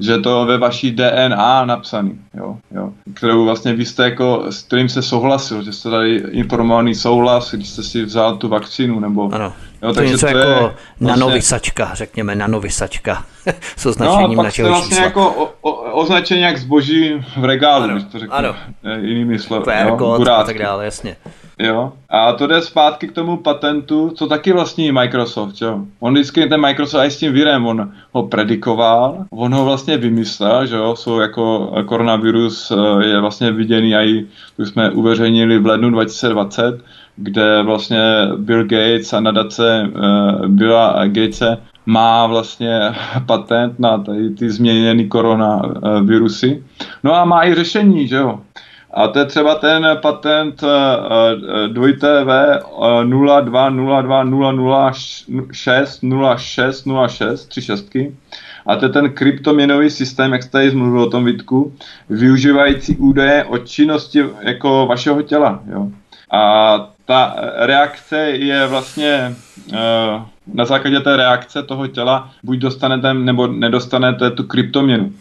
B: Že je to ve vaší DNA napsaný, jo, jo, kterou vlastně vy jste jako, s kterým se souhlasil, že jste dali informovaný souhlas, když jste si vzal tu vakcínu, nebo...
A: Ano. Jo, to je něco to jako je vlastně... nanovysačka, řekněme, nanovysačka [laughs] s označením
B: no,
A: pak
B: našeho vlastně čísla. jako o, o, označení jak zboží v regálu, ano, to řeknu
A: ano.
B: jinými slovy.
A: QR a tak dále, jasně.
B: Jo. A to jde zpátky k tomu patentu, co taky vlastní Microsoft, jo. On vždycky ten Microsoft i s tím virem, on ho predikoval, on ho vlastně vymyslel, že jo, jsou jako koronavirus eh, je vlastně viděný i, tu jsme uveřejnili v lednu 2020, kde vlastně Bill Gates a nadace uh, Billa Gatese má vlastně [laughs] patent na tady ty změněné koronavirusy. No a má i řešení, že jo. A to je třeba ten patent 2TV 020200600606, tři šestky. A to je ten kryptoměnový systém, jak jste mluvil o tom Vítku, využívající údaje o činnosti jako vašeho těla. Jo. A ta reakce je vlastně eh, na základě té reakce toho těla buď dostanete nebo nedostanete tu kryptoměnu.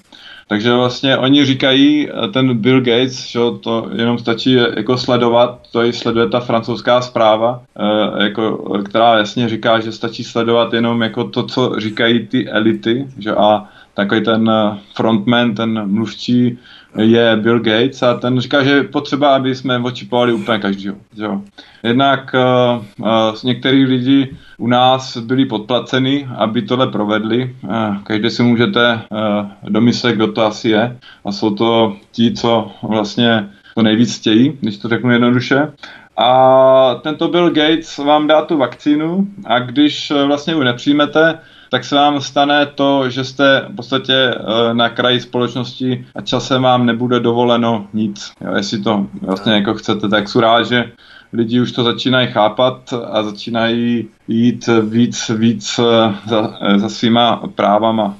B: Takže vlastně oni říkají, eh, ten Bill Gates, že to jenom stačí jako sledovat, to i sleduje ta francouzská zpráva, eh, jako, která jasně říká, že stačí sledovat jenom jako to, co říkají ty elity, že a takový ten frontman, ten mluvčí je Bill Gates a ten říká, že je potřeba, aby jsme očipovali úplně každého. Jo. Jednak uh, uh, některý lidi u nás byli podplaceni, aby tohle provedli. Uh, každý si můžete uh, domyslet, kdo to asi je. A jsou to ti, co vlastně to nejvíc chtějí, když to řeknu jednoduše. A tento Bill Gates vám dá tu vakcínu a když vlastně ji nepřijmete, tak se vám stane to, že jste v podstatě eh, na kraji společnosti a časem vám nebude dovoleno nic. Jo, jestli to vlastně jako chcete, tak jsou rád, že lidi už to začínají chápat a začínají jít víc, víc eh, za, eh, za svýma právama.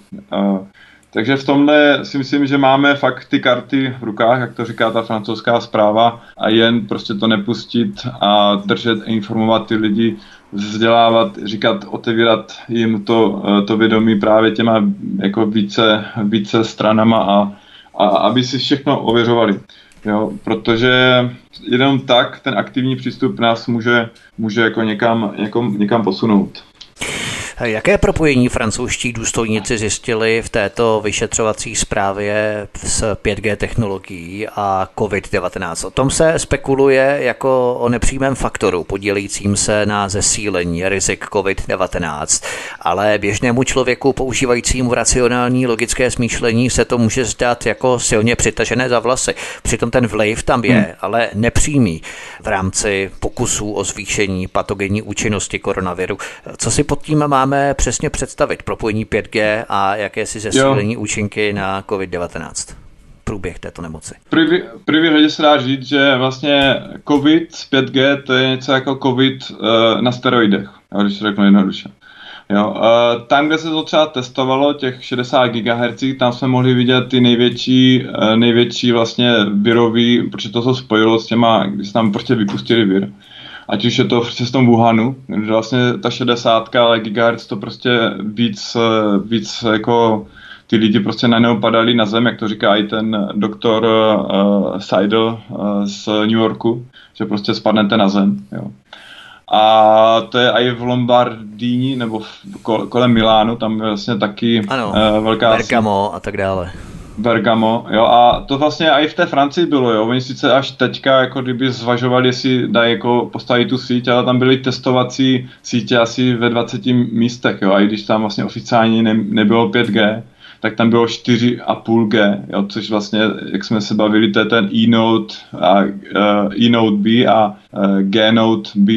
B: Takže v tomhle si myslím, že máme fakt ty karty v rukách, jak to říká ta francouzská zpráva, a jen prostě to nepustit a držet informovat ty lidi, vzdělávat, říkat, otevírat jim to, to vědomí právě těma jako více, více stranama a, a aby si všechno ověřovali. Jo, protože jenom tak ten aktivní přístup nás může, může jako někam, jako někam posunout.
A: Jaké propojení francouzští důstojníci zjistili v této vyšetřovací zprávě s 5G technologií a COVID-19? O tom se spekuluje jako o nepřímém faktoru podílejícím se na zesílení rizik COVID-19, ale běžnému člověku používajícímu racionální logické smýšlení se to může zdát jako silně přitažené za vlasy. Přitom ten vliv tam je, hmm. ale nepřímý v rámci pokusů o zvýšení patogenní účinnosti koronaviru. Co si pod tím má máme přesně představit propojení 5G a jaké si zesílení účinky na COVID-19? průběh této nemoci?
B: První, řadě se dá říct, že vlastně COVID s 5G to je něco jako COVID uh, na steroidech, když to řeknu jednoduše. Jo, uh, tam, kde se to třeba testovalo, těch 60 GHz, tam jsme mohli vidět ty největší, uh, největší vlastně virový, protože to se spojilo s těma, když se tam prostě vypustili vir ať už je to v tom Wuhanu, kde vlastně ta 60 ale GHz to prostě víc, víc jako ty lidi prostě na něho padali na zem, jak to říká i ten doktor uh, Seidel uh, z New Yorku, že prostě spadnete na zem. Jo. A to je i v Lombardíni, nebo v, kolem Milánu, tam je vlastně taky
A: ano, uh, velká... Bergamo a tak dále.
B: Bergamo, jo, a to vlastně i v té Francii bylo, jo, oni sice až teďka, jako kdyby zvažovali, jestli dají jako postavit tu síť, ale tam byly testovací sítě asi ve 20 místech, jo, a i když tam vlastně oficiálně ne, nebylo 5G, tak tam bylo 4,5G, jo, což vlastně, jak jsme se bavili, to je ten e-Note, a, uh, e-Note B a uh, G-Note B,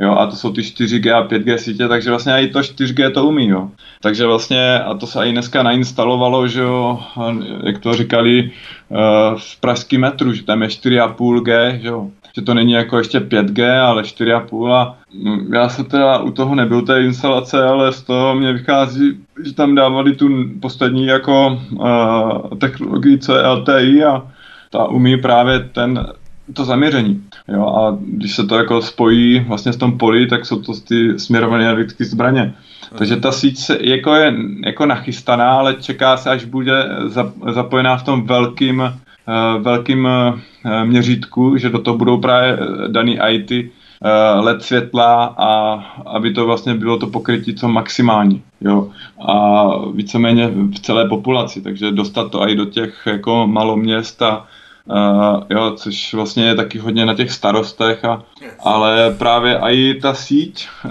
B: jo, a to jsou ty 4G a 5G sítě, takže vlastně i to 4G to umí, jo. Takže vlastně, a to se i dneska nainstalovalo, že jo, jak to říkali, uh, v pražský metru, že tam je 4,5G, že jo že to není jako ještě 5G, ale 4,5 a mm, já jsem teda u toho nebyl té instalace, ale z toho mě vychází, že tam dávali tu poslední jako uh, technologii, co je LTI a ta umí právě ten to zaměření. Jo? A když se to jako spojí vlastně s tom poli, tak jsou to ty směrované energetické zbraně. Takže ta síť se, jako je jako nachystaná, ale čeká se, až bude zapojená v tom velkým, uh, velkým uh, měřítku, že do toho budou právě daný IT LED světla a aby to vlastně bylo to pokrytí co maximální. Jo? A víceméně v celé populaci, takže dostat to i do těch jako maloměst a Uh, jo, což vlastně je taky hodně na těch starostech, a, ale právě i ta síť uh,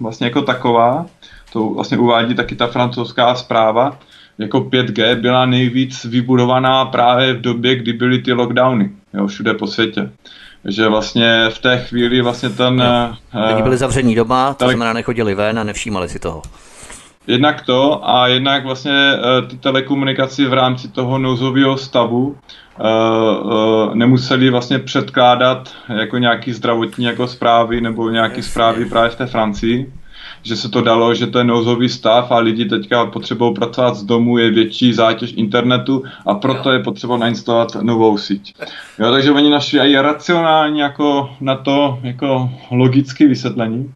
B: vlastně jako taková, to vlastně uvádí taky ta francouzská zpráva, jako 5G byla nejvíc vybudovaná právě v době, kdy byly ty lockdowny, jo, všude po světě. Že vlastně v té chvíli vlastně ten... No.
A: Uh, byli zavření doma, to tele... znamená nechodili ven a nevšímali si toho.
B: Jednak to a jednak vlastně uh, ty telekomunikaci v rámci toho nouzového stavu nemuseli vlastně předkládat jako nějaký zdravotní jako zprávy nebo nějaký zprávy právě v té Francii, že se to dalo, že to je nouzový stav a lidi teďka potřebují pracovat z domu, je větší zátěž internetu a proto je potřeba nainstalovat novou síť. Jo, takže oni našli i racionální jako na to jako logické vysvětlení.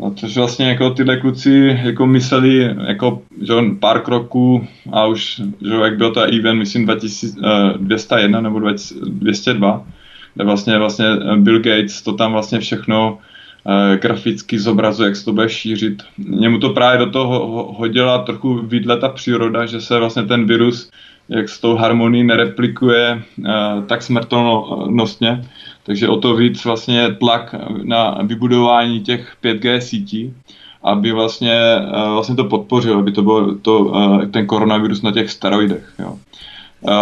B: No, což vlastně jako tyhle kluci jako mysleli jako že on pár kroků a už, že jak byl to event, myslím 2201 nebo 202, kde vlastně, vlastně Bill Gates to tam vlastně všechno Eh, graficky zobrazuje, jak se to bude šířit. Němu to právě do toho hodila trochu vidle ta příroda, že se vlastně ten virus, jak s tou harmonií nereplikuje eh, tak smrtelnostně, takže o to víc vlastně tlak na vybudování těch 5G sítí, aby vlastně, eh, vlastně to podpořil, aby to byl to, ten koronavirus na těch steroidech. Jo.
A: Uh,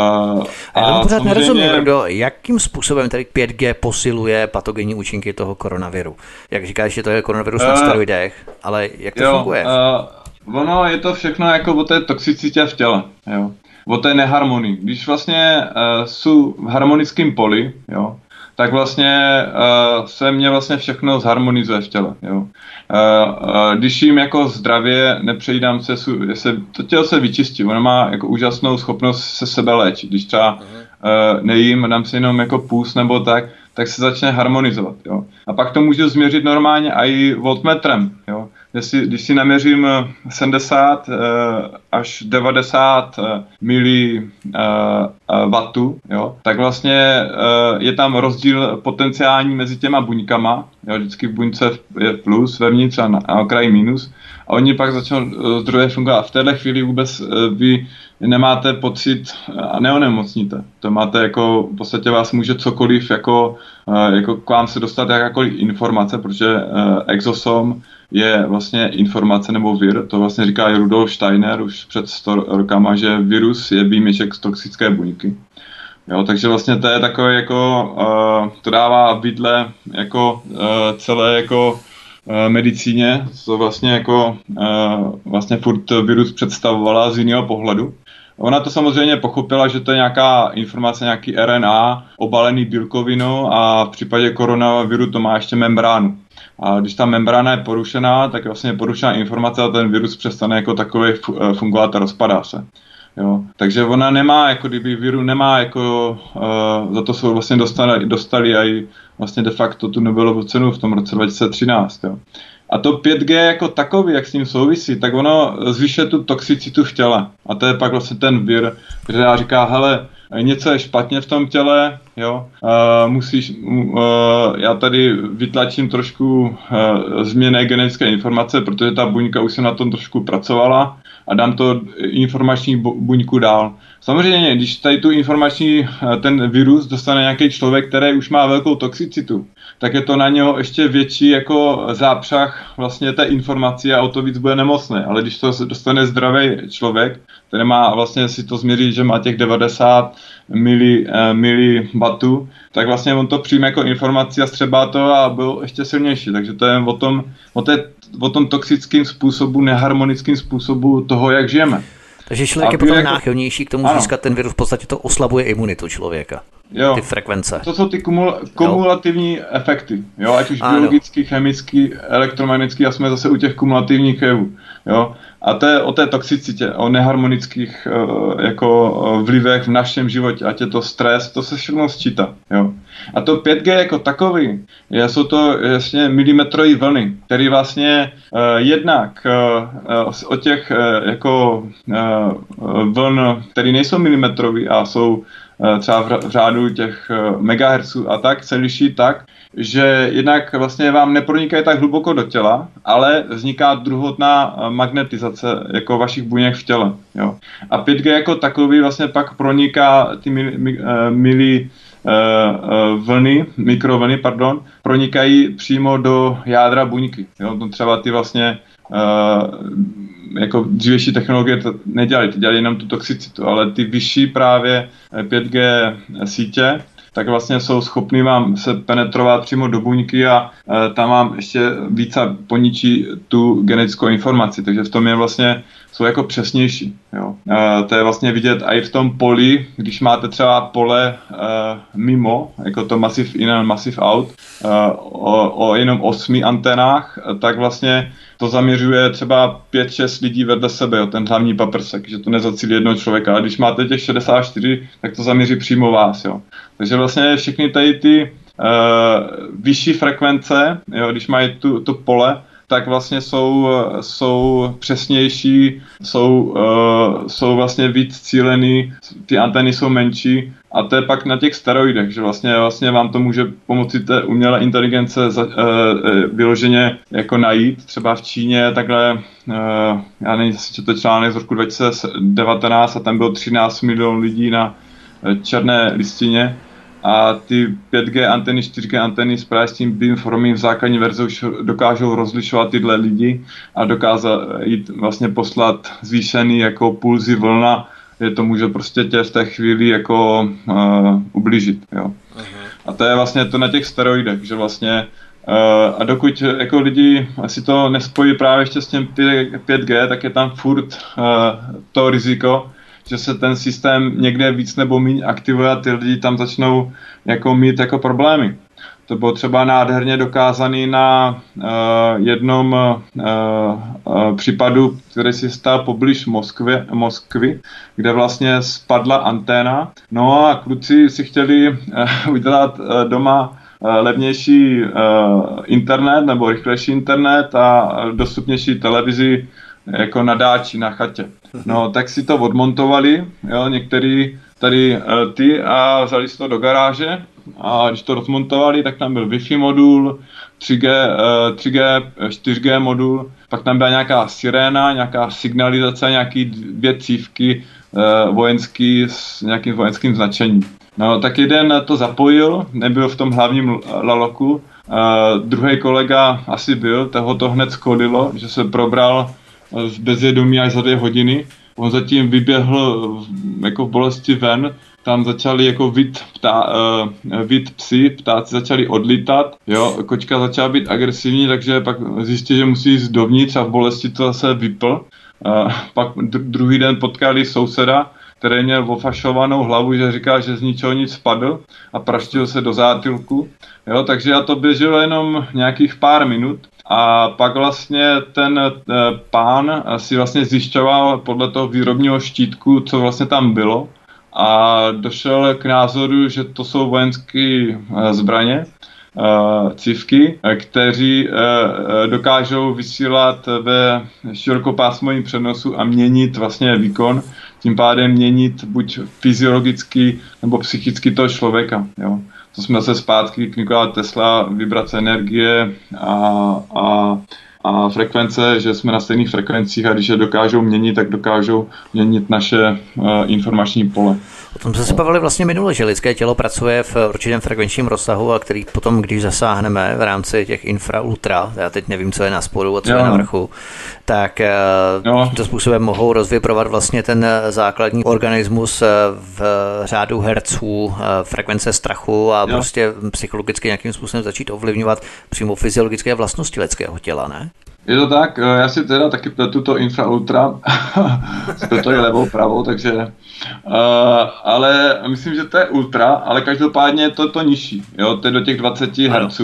A: a já pořád samozřejmě... nerozumím, kdo, jakým způsobem tady 5G posiluje patogenní účinky toho koronaviru. Jak říkáš, že to je koronavirus uh, na steroidech, ale jak to jo, funguje?
B: Uh, ono je to všechno jako o té toxicitě v těle, jo. O té neharmonii. Když vlastně uh, jsou v harmonickém poli, jo, tak vlastně uh, se mě vlastně všechno zharmonizuje v těle. Jo. Uh, uh, když jim jako zdravě nepřejídám se, se, to tělo se vyčistí, ono má jako úžasnou schopnost se sebe léčit. Když třeba uh, nejím, dám si jenom jako půs nebo tak, tak se začne harmonizovat. Jo. A pak to můžu změřit normálně i voltmetrem. Jo. Si, když si naměřím 70 uh, až 90 uh, mili wattů, jo, tak vlastně uh, je tam rozdíl potenciální mezi těma buňkama. Jo, vždycky v buňce je plus vevnitř a na, na okraji minus. A oni pak začnou zdroje fungovat. V téhle chvíli vůbec vy nemáte pocit a neonemocníte. To máte jako, v podstatě vás může cokoliv jako, jako k vám se dostat jakákoliv informace, protože exosom je vlastně informace nebo vir, to vlastně říká i Rudolf Steiner už před 100 rokama, že virus je výměšek z toxické buňky. Jo, takže vlastně to je takové jako, uh, to dává bydle jako uh, celé jako uh, medicíně, co vlastně jako uh, vlastně furt virus představovala z jiného pohledu. Ona to samozřejmě pochopila, že to je nějaká informace, nějaký RNA obalený bílkovinou a v případě koronaviru to má ještě membránu. A když ta membrána je porušená, tak vlastně je porušená informace a ten virus přestane jako takový eh, fungovat a rozpadá se. Jo. Takže ona nemá, jako kdyby viru nemá, jako uh, za to jsou vlastně dostali, dostali i vlastně de facto tu Nobelovu cenu v tom roce 2013. Jo. A to 5G jako takový, jak s ním souvisí, tak ono zvyšuje tu toxicitu v těle. A to je pak vlastně ten vir, který říká, hele, něco je špatně v tom těle, jo, uh, musíš, uh, já tady vytlačím trošku uh, genetické informace, protože ta buňka už se na tom trošku pracovala a dám to informační buňku dál. Samozřejmě, když tady tu informační, ten virus dostane nějaký člověk, který už má velkou toxicitu, tak je to na něho ještě větší jako zápřah vlastně té informací a o to víc bude nemocný. Ale když to dostane zdravý člověk, který má vlastně si to změřit, že má těch 90 mili, uh, mili batu, tak vlastně on to přijme jako informaci a střebá to a byl ještě silnější. Takže to je o tom, o, té, o tom toxickém způsobu, neharmonickém způsobu toho, jak žijeme.
A: Takže člověk a je potom jako... náchylnější k tomu ano. získat ten virus, v podstatě to oslabuje imunitu člověka. Jo. ty frekvence.
B: To jsou ty kumul, kumulativní jo. efekty, jo, ať už ano. biologický, chemický, elektromagnetický a jsme zase u těch kumulativních jevů, jo. A to je o té toxicitě, o neharmonických uh, jako uh, vlivech v našem životě, ať je to stres, to se všechno sčítá. Jo. A to 5G jako takový, je, jsou to jasně milimetrové vlny, které vlastně uh, jednak uh, o těch uh, jako uh, vln, které nejsou milimetrové a jsou třeba v, řádu těch uh, megahertzů a tak, se liší tak, že jednak vlastně vám nepronikají tak hluboko do těla, ale vzniká druhotná eh, magnetizace jako vašich buněk v těle. Jo. A 5G jako takový vlastně pak proniká ty mili, mi, eh, mili uh, vlny, mikrovlny, pardon, pronikají přímo do jádra buňky. Jo. To třeba ty vlastně jako dřívější technologie to nedělají, ty dělají jenom tu toxicitu, ale ty vyšší právě 5G sítě tak vlastně jsou schopni vám se penetrovat přímo do buňky a e, tam vám ještě více poničí tu genetickou informaci. Takže v tom je vlastně jsou jako přesnější. Jo. E, to je vlastně vidět i v tom poli, když máte třeba pole e, mimo, jako to Massive In a Massive Out, e, o, o jenom osmi antenách, tak vlastně to zaměřuje třeba 5-6 lidí vedle sebe, jo, ten hlavní paprsek, že to nezacílí jednoho člověka. A když máte těch 64, tak to zaměří přímo vás. Jo. Takže vlastně všechny tady ty uh, vyšší frekvence, jo, když mají tu, tu pole, tak vlastně jsou, jsou přesnější, jsou, uh, jsou vlastně víc cílený, ty anteny jsou menší a to je pak na těch steroidech, že vlastně, vlastně vám to může pomoci té umělé inteligence za, uh, vyloženě jako najít. Třeba v Číně takhle, uh, já nevím, jestli to článek z roku 2019 a tam bylo 13 milionů lidí na černé listině a ty 5G anteny, 4G anteny s právě s tím beamforming v základní verzi už dokážou rozlišovat tyhle lidi a dokázat jít vlastně poslat zvýšený jako pulzy vlna, je to může prostě tě v té chvíli jako uh, ublížit, jo. Uh-huh. A to je vlastně to na těch steroidech, že vlastně uh, a dokud jako lidi si to nespojí právě ještě s tím 5G, tak je tam furt uh, to riziko, že se ten systém někde víc nebo méně aktivuje a ty lidi tam začnou jako mít jako problémy. To bylo třeba nádherně dokázaný na uh, jednom uh, uh, případu, který si stál poblíž Moskvy, Moskvy, kde vlastně spadla anténa. No a kluci si chtěli uh, [laughs] udělat uh, doma levnější internet nebo rychlejší internet a dostupnější televizi jako nadáči na chatě. No, tak si to odmontovali, jo, některý tady uh, ty a vzali si to do garáže a když to rozmontovali, tak tam byl Wi-Fi modul, 3G, uh, 3G, 4G modul, pak tam byla nějaká siréna, nějaká signalizace, nějaký dvě cívky uh, vojenský s nějakým vojenským značením. No, tak jeden to zapojil, nebyl v tom hlavním laloku, uh, druhý kolega asi byl, toho to hned skodilo, že se probral z bezvědomí až za dvě hodiny. On zatím vyběhl jako v bolesti ven, tam začali jako vid, ptá, uh, vid psy, ptáci začali odlítat, jo, kočka začala být agresivní, takže pak zjistil, že musí jít dovnitř a v bolesti to zase vypl. Uh, pak druhý den potkali souseda, který měl ofašovanou hlavu, že říká, že z ničeho nic spadl a praštil se do zátilku. Jo, takže já to běželo jenom nějakých pár minut a pak vlastně ten e, pán si vlastně zjišťoval podle toho výrobního štítku, co vlastně tam bylo a došel k názoru, že to jsou vojenské e, zbraně, cívky, kteří dokážou vysílat ve širokopásmovém přenosu a měnit vlastně výkon, tím pádem měnit buď fyziologicky nebo psychicky toho člověka. Jo jsme se zpátky k Nikola Tesla, vibrace energie a, a, a frekvence, že jsme na stejných frekvencích a když je dokážou měnit, tak dokážou měnit naše uh, informační pole.
A: O tom jsme se bavili vlastně minule, že lidské tělo pracuje v určitém frekvenčním rozsahu a který potom, když zasáhneme v rámci těch infra ultra, já teď nevím, co je na spodu a co jo. je na vrchu, tak eh, jo. tímto způsobem mohou rozviprovat vlastně ten eh, základní organismus eh, v řádu herců, frekvence strachu a jo. prostě psychologicky nějakým způsobem začít ovlivňovat přímo fyziologické vlastnosti lidského těla, ne?
B: Je to tak, eh, já si teda taky pletu to infra ultra, [laughs] to je levou pravou, takže, uh, ale myslím, že to je ultra, ale každopádně je to to nižší, jo, to je do těch 20 Hz.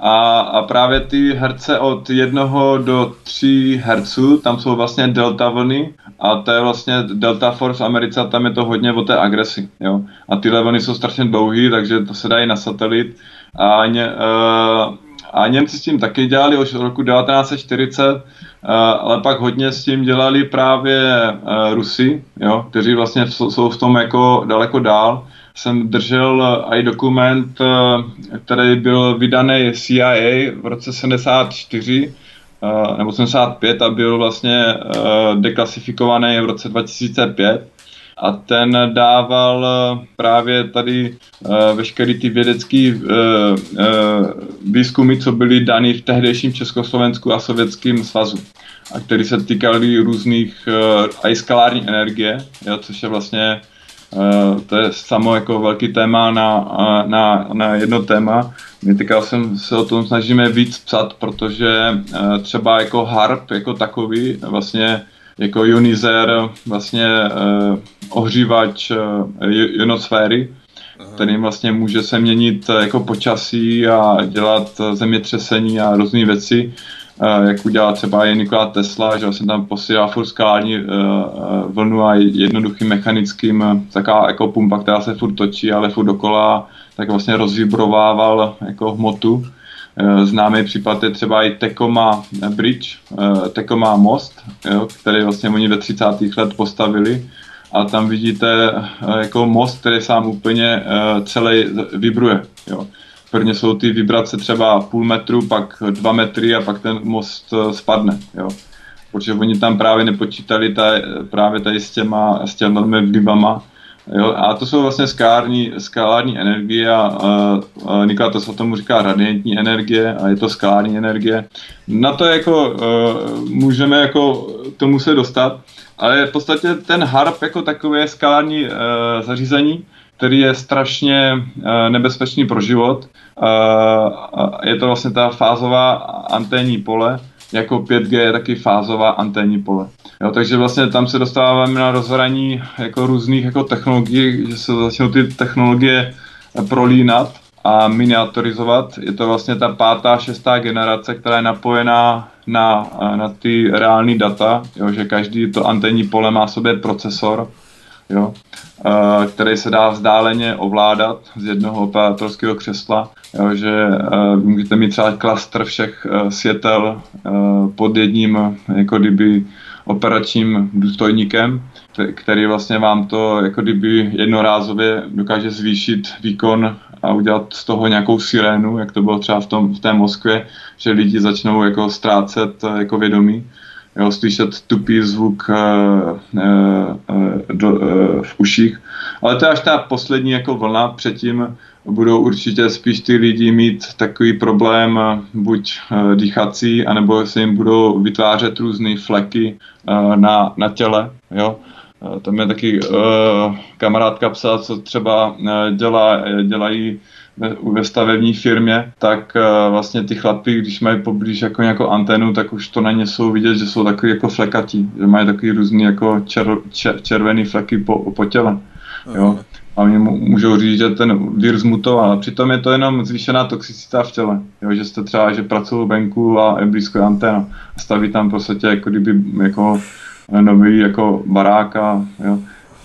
B: A, a právě ty herce od 1 do 3 Hz, tam jsou vlastně delta vlny a to je vlastně delta force v Americe a tam je to hodně o té agresi, jo. A tyhle vlny jsou strašně dlouhé, takže to se dají na satelit a ně, uh, a Němci s tím taky dělali už od roku 1940, eh, ale pak hodně s tím dělali právě eh, Rusy, jo, kteří vlastně jsou v tom jako daleko dál. Jsem držel i dokument, eh, který byl vydaný CIA v roce 74, nebo 75 a byl vlastně deklasifikovaný v roce 2005 a ten dával eh, právě tady uh, veškerý ty vědecký uh, uh, výzkumy, co byly dány v tehdejším Československu a Sovětském svazu a který se týkaly různých uh, i skalární energie, jo, což je vlastně Uh, to je samo jako velký téma na, na, na jedno téma. My teďka jsem se o tom snažíme víc psat, protože uh, třeba jako HARP jako takový vlastně jako ionizér, vlastně uh, ohřívač uh, ionosféry, který vlastně může se měnit uh, jako počasí a dělat zemětřesení a různé věci, uh, jak udělá třeba i Nikola Tesla, že vlastně tam posílá furt skalární uh, vlnu a jednoduchým mechanickým, taková jako pumpa, která se furt točí, ale furt dokola, tak vlastně rozvibrovával jako hmotu. Eh, známý případ je třeba i Tecoma Bridge, eh, Tecoma most, jo, který vlastně oni ve 30. let postavili a tam vidíte eh, jako most, který sám úplně celý vibruje. Jo. Prvně jsou ty vibrace třeba půl metru, pak dva metry a pak ten most spadne. Jo. Protože oni tam právě nepočítali ta, právě tady s těma, s těma vlivama, Jo, a to jsou vlastně skalární, skalární energie a, a, a Nikola to se tomu říká radiantní energie a je to skalární energie. Na to jako uh, můžeme jako tomu se dostat, ale v podstatě ten HARP jako takové skalární uh, zařízení, který je strašně uh, nebezpečný pro život. Uh, je to vlastně ta fázová anténní pole, jako 5G je taky fázová anténní pole. Jo, takže vlastně tam se dostáváme na rozhraní jako různých jako technologií, že se začnou ty technologie prolínat a miniaturizovat. Je to vlastně ta pátá, šestá generace, která je napojená na, na ty reální data, jo, že každý to anténní pole má sobě procesor, jo, který se dá vzdáleně ovládat z jednoho operátorského křesla, jo, že můžete mít třeba klastr všech světel pod jedním jako kdyby operačním důstojníkem, který vlastně vám to jako kdyby jednorázově dokáže zvýšit výkon a udělat z toho nějakou sirénu, jak to bylo třeba v, tom, v té Moskvě, že lidi začnou jako ztrácet jako vědomí, jo, slyšet tupý zvuk e, e, do, e, v uších. Ale to je až ta poslední jako vlna, předtím budou určitě spíš ty lidi mít takový problém buď dýchací, anebo se jim budou vytvářet různé fleky na, na těle. Jo? Tam je taky uh, kamarádka psa, co třeba uh, dělá, dělají ve, ve stavební firmě, tak uh, vlastně ty chlapy, když mají poblíž jako nějakou anténu, tak už to na ně jsou vidět, že jsou takový jako flekatí, že mají takový různý jako čer, čer, červený fleky po, po těle. Jo? A oni můžou říct, že ten vír zmutoval, a přitom je to jenom zvýšená toxicita v těle. Jo? Že jste třeba, že pracují venku a je blízko anténa. A staví tam v podstatě jako kdyby jako nový jako baráka, jo.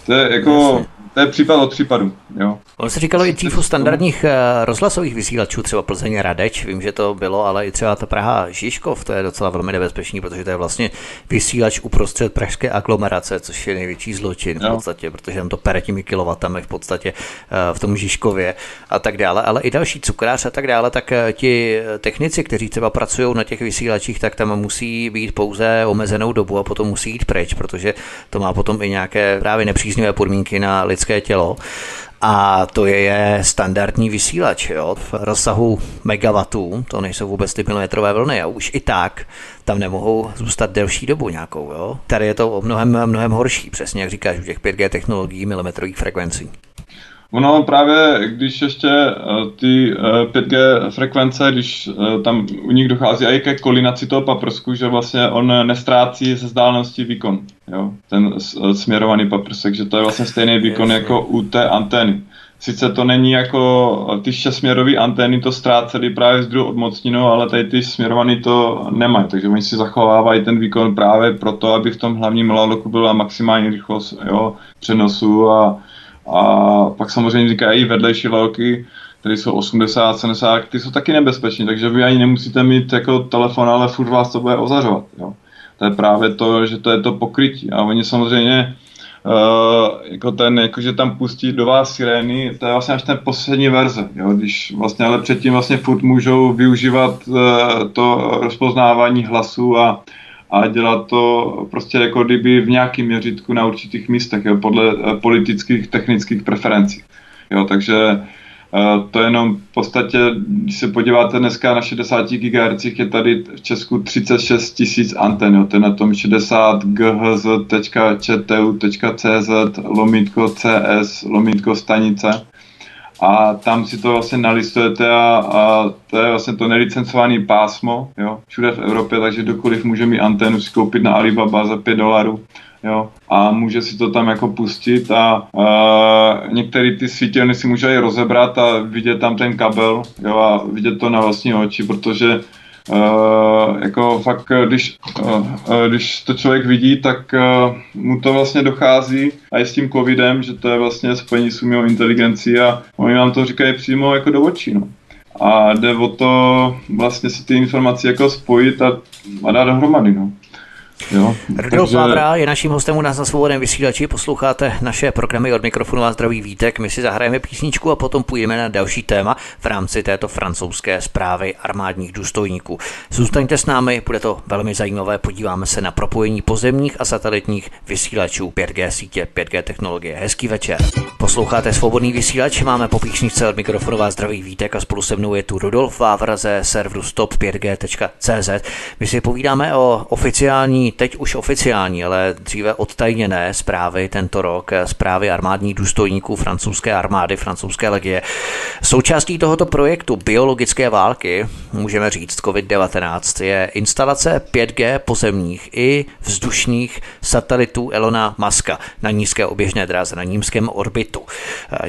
B: To je jako, to je případ od případu, jo.
A: On se říkalo i dřív u standardních eh, rozhlasových vysílačů, třeba Plzeň Radeč, vím, že to bylo, ale i třeba ta Praha Žižkov, to je docela velmi nebezpečný, protože to je vlastně vysílač uprostřed pražské aglomerace, což je největší zločin v podstatě, protože tam to pere těmi kilovatami v podstatě eh, v tom Žižkově a tak dále, ale i další cukrář a tak dále, tak eh, ti technici, kteří třeba pracují na těch vysílačích, tak tam musí být pouze omezenou dobu a potom musí jít pryč, protože to má potom i nějaké právě nepříznivé podmínky na lidské tělo. A to je standardní vysílač jo, v rozsahu megawatů, to nejsou vůbec ty milimetrové vlny a už i tak tam nemohou zůstat delší dobu nějakou. Jo. Tady je to mnohem, mnohem horší, přesně jak říkáš, u těch 5G technologií milimetrových frekvencí.
B: Ono právě, když ještě uh, ty uh, 5G frekvence, když uh, tam u nich dochází i ke kolinaci toho paprsku, že vlastně on nestrácí ze vzdálenosti výkon, jo, ten směrovaný paprsek, že to je vlastně stejný výkon jako u té antény. Sice to není jako ty šesměrové antény to ztrácely právě z druhou odmocninou, ale tady ty směrovaný to nemají, takže oni si zachovávají ten výkon právě proto, aby v tom hlavním melaloku byla maximální rychlost jo, přenosu a, a pak samozřejmě říkají vedlejší lalky, které jsou 80, 70, ty jsou taky nebezpečné, takže vy ani nemusíte mít jako telefon, ale furt vás to bude ozařovat. Jo. To je právě to, že to je to pokrytí. A oni samozřejmě Uh, jako ten, jako že tam pustí do vás sirény, to je vlastně až ten poslední verze, jo, když vlastně, ale předtím vlastně furt můžou využívat uh, to rozpoznávání hlasu a, a dělat to prostě jako kdyby v nějakém měřítku na určitých místech, jo, podle uh, politických, technických preferencí. Jo, takže to je jenom v podstatě, když se podíváte dneska na 60 GHz, je tady v Česku 36 tisíc anten, jo. to je na tom 60 ghz.čtu.cz lomítko CS, lomítko stanice a tam si to vlastně nalistujete a, a to je vlastně to nelicencované pásmo, jo, všude v Evropě, takže kdokoliv může mít anténu si koupit na Alibaba za 5 dolarů jo, a může si to tam jako pustit a, a některé ty svítilny si může i rozebrat a vidět tam ten kabel, jo, a vidět to na vlastní oči, protože Uh, jako fakt, když, uh, když to člověk vidí, tak uh, mu to vlastně dochází a je s tím covidem, že to je vlastně spojení s umělou inteligencí a oni nám to říkají přímo jako do očí, no. A jde o to vlastně si ty informace jako spojit a, a dát dohromady, no.
A: Jo, Rudolf takže... Vávra je naším hostem u nás na svobodném vysílači. Posloucháte naše programy od mikrofonu a zdraví vítek. My si zahrajeme písničku a potom půjdeme na další téma v rámci této francouzské zprávy armádních důstojníků. Zůstaňte s námi, bude to velmi zajímavé. Podíváme se na propojení pozemních a satelitních vysílačů 5G sítě, 5G technologie. Hezký večer. Posloucháte svobodný vysílač, máme po písničce od mikrofonu a zdraví vítek a spolu se mnou je tu Rudolf Vávra ze serveru stop5g.cz. My si povídáme o oficiální teď už oficiální, ale dříve odtajněné zprávy tento rok, zprávy armádních důstojníků francouzské armády, francouzské legie. Součástí tohoto projektu biologické války, můžeme říct COVID-19, je instalace 5G pozemních i vzdušných satelitů Elona Muska na nízké oběžné dráze, na nímském orbitu.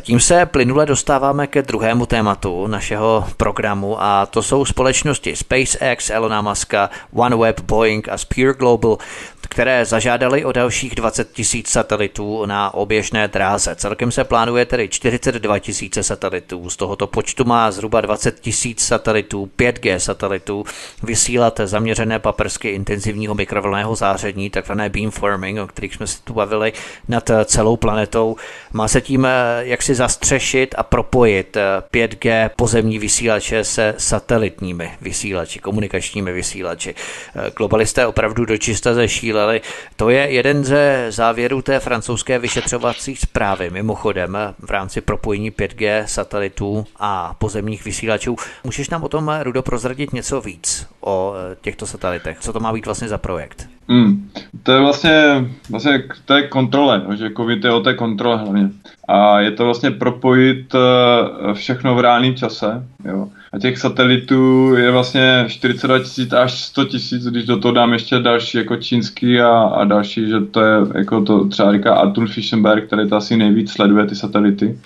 A: Tím se plynule dostáváme ke druhému tématu našeho programu a to jsou společnosti SpaceX, Elona Muska, OneWeb, Boeing a Spear Global little které zažádali o dalších 20 tisíc satelitů na oběžné dráze. Celkem se plánuje tedy 42 tisíce satelitů. Z tohoto počtu má zhruba 20 tisíc satelitů, 5G satelitů, vysílat zaměřené paprsky intenzivního mikrovlného záření, takzvané beamforming, o kterých jsme se tu bavili nad celou planetou. Má se tím eh, jak si zastřešit a propojit 5G eh, pozemní vysílače se satelitními vysílači, komunikačními vysílači. Eh, globalisté opravdu dočista zešíleli. To je jeden ze závěrů té francouzské vyšetřovací zprávy. Mimochodem, v rámci propojení 5G satelitů a pozemních vysílačů. Můžeš nám o tom, Rudo, prozradit něco víc o eh, těchto satelitech? Co to má být vlastně za projekt?
B: Hmm. To je vlastně, vlastně to je kontrole, no, že COVID je o té kontrole hlavně. A je to vlastně propojit uh, všechno v reálném čase. Jo. A těch satelitů je vlastně 42 tisíc až 100 tisíc, když do toho dám ještě další jako čínský a, a další, že to je jako to třeba říká Arthur Fischenberg, který to asi nejvíc sleduje ty satelity.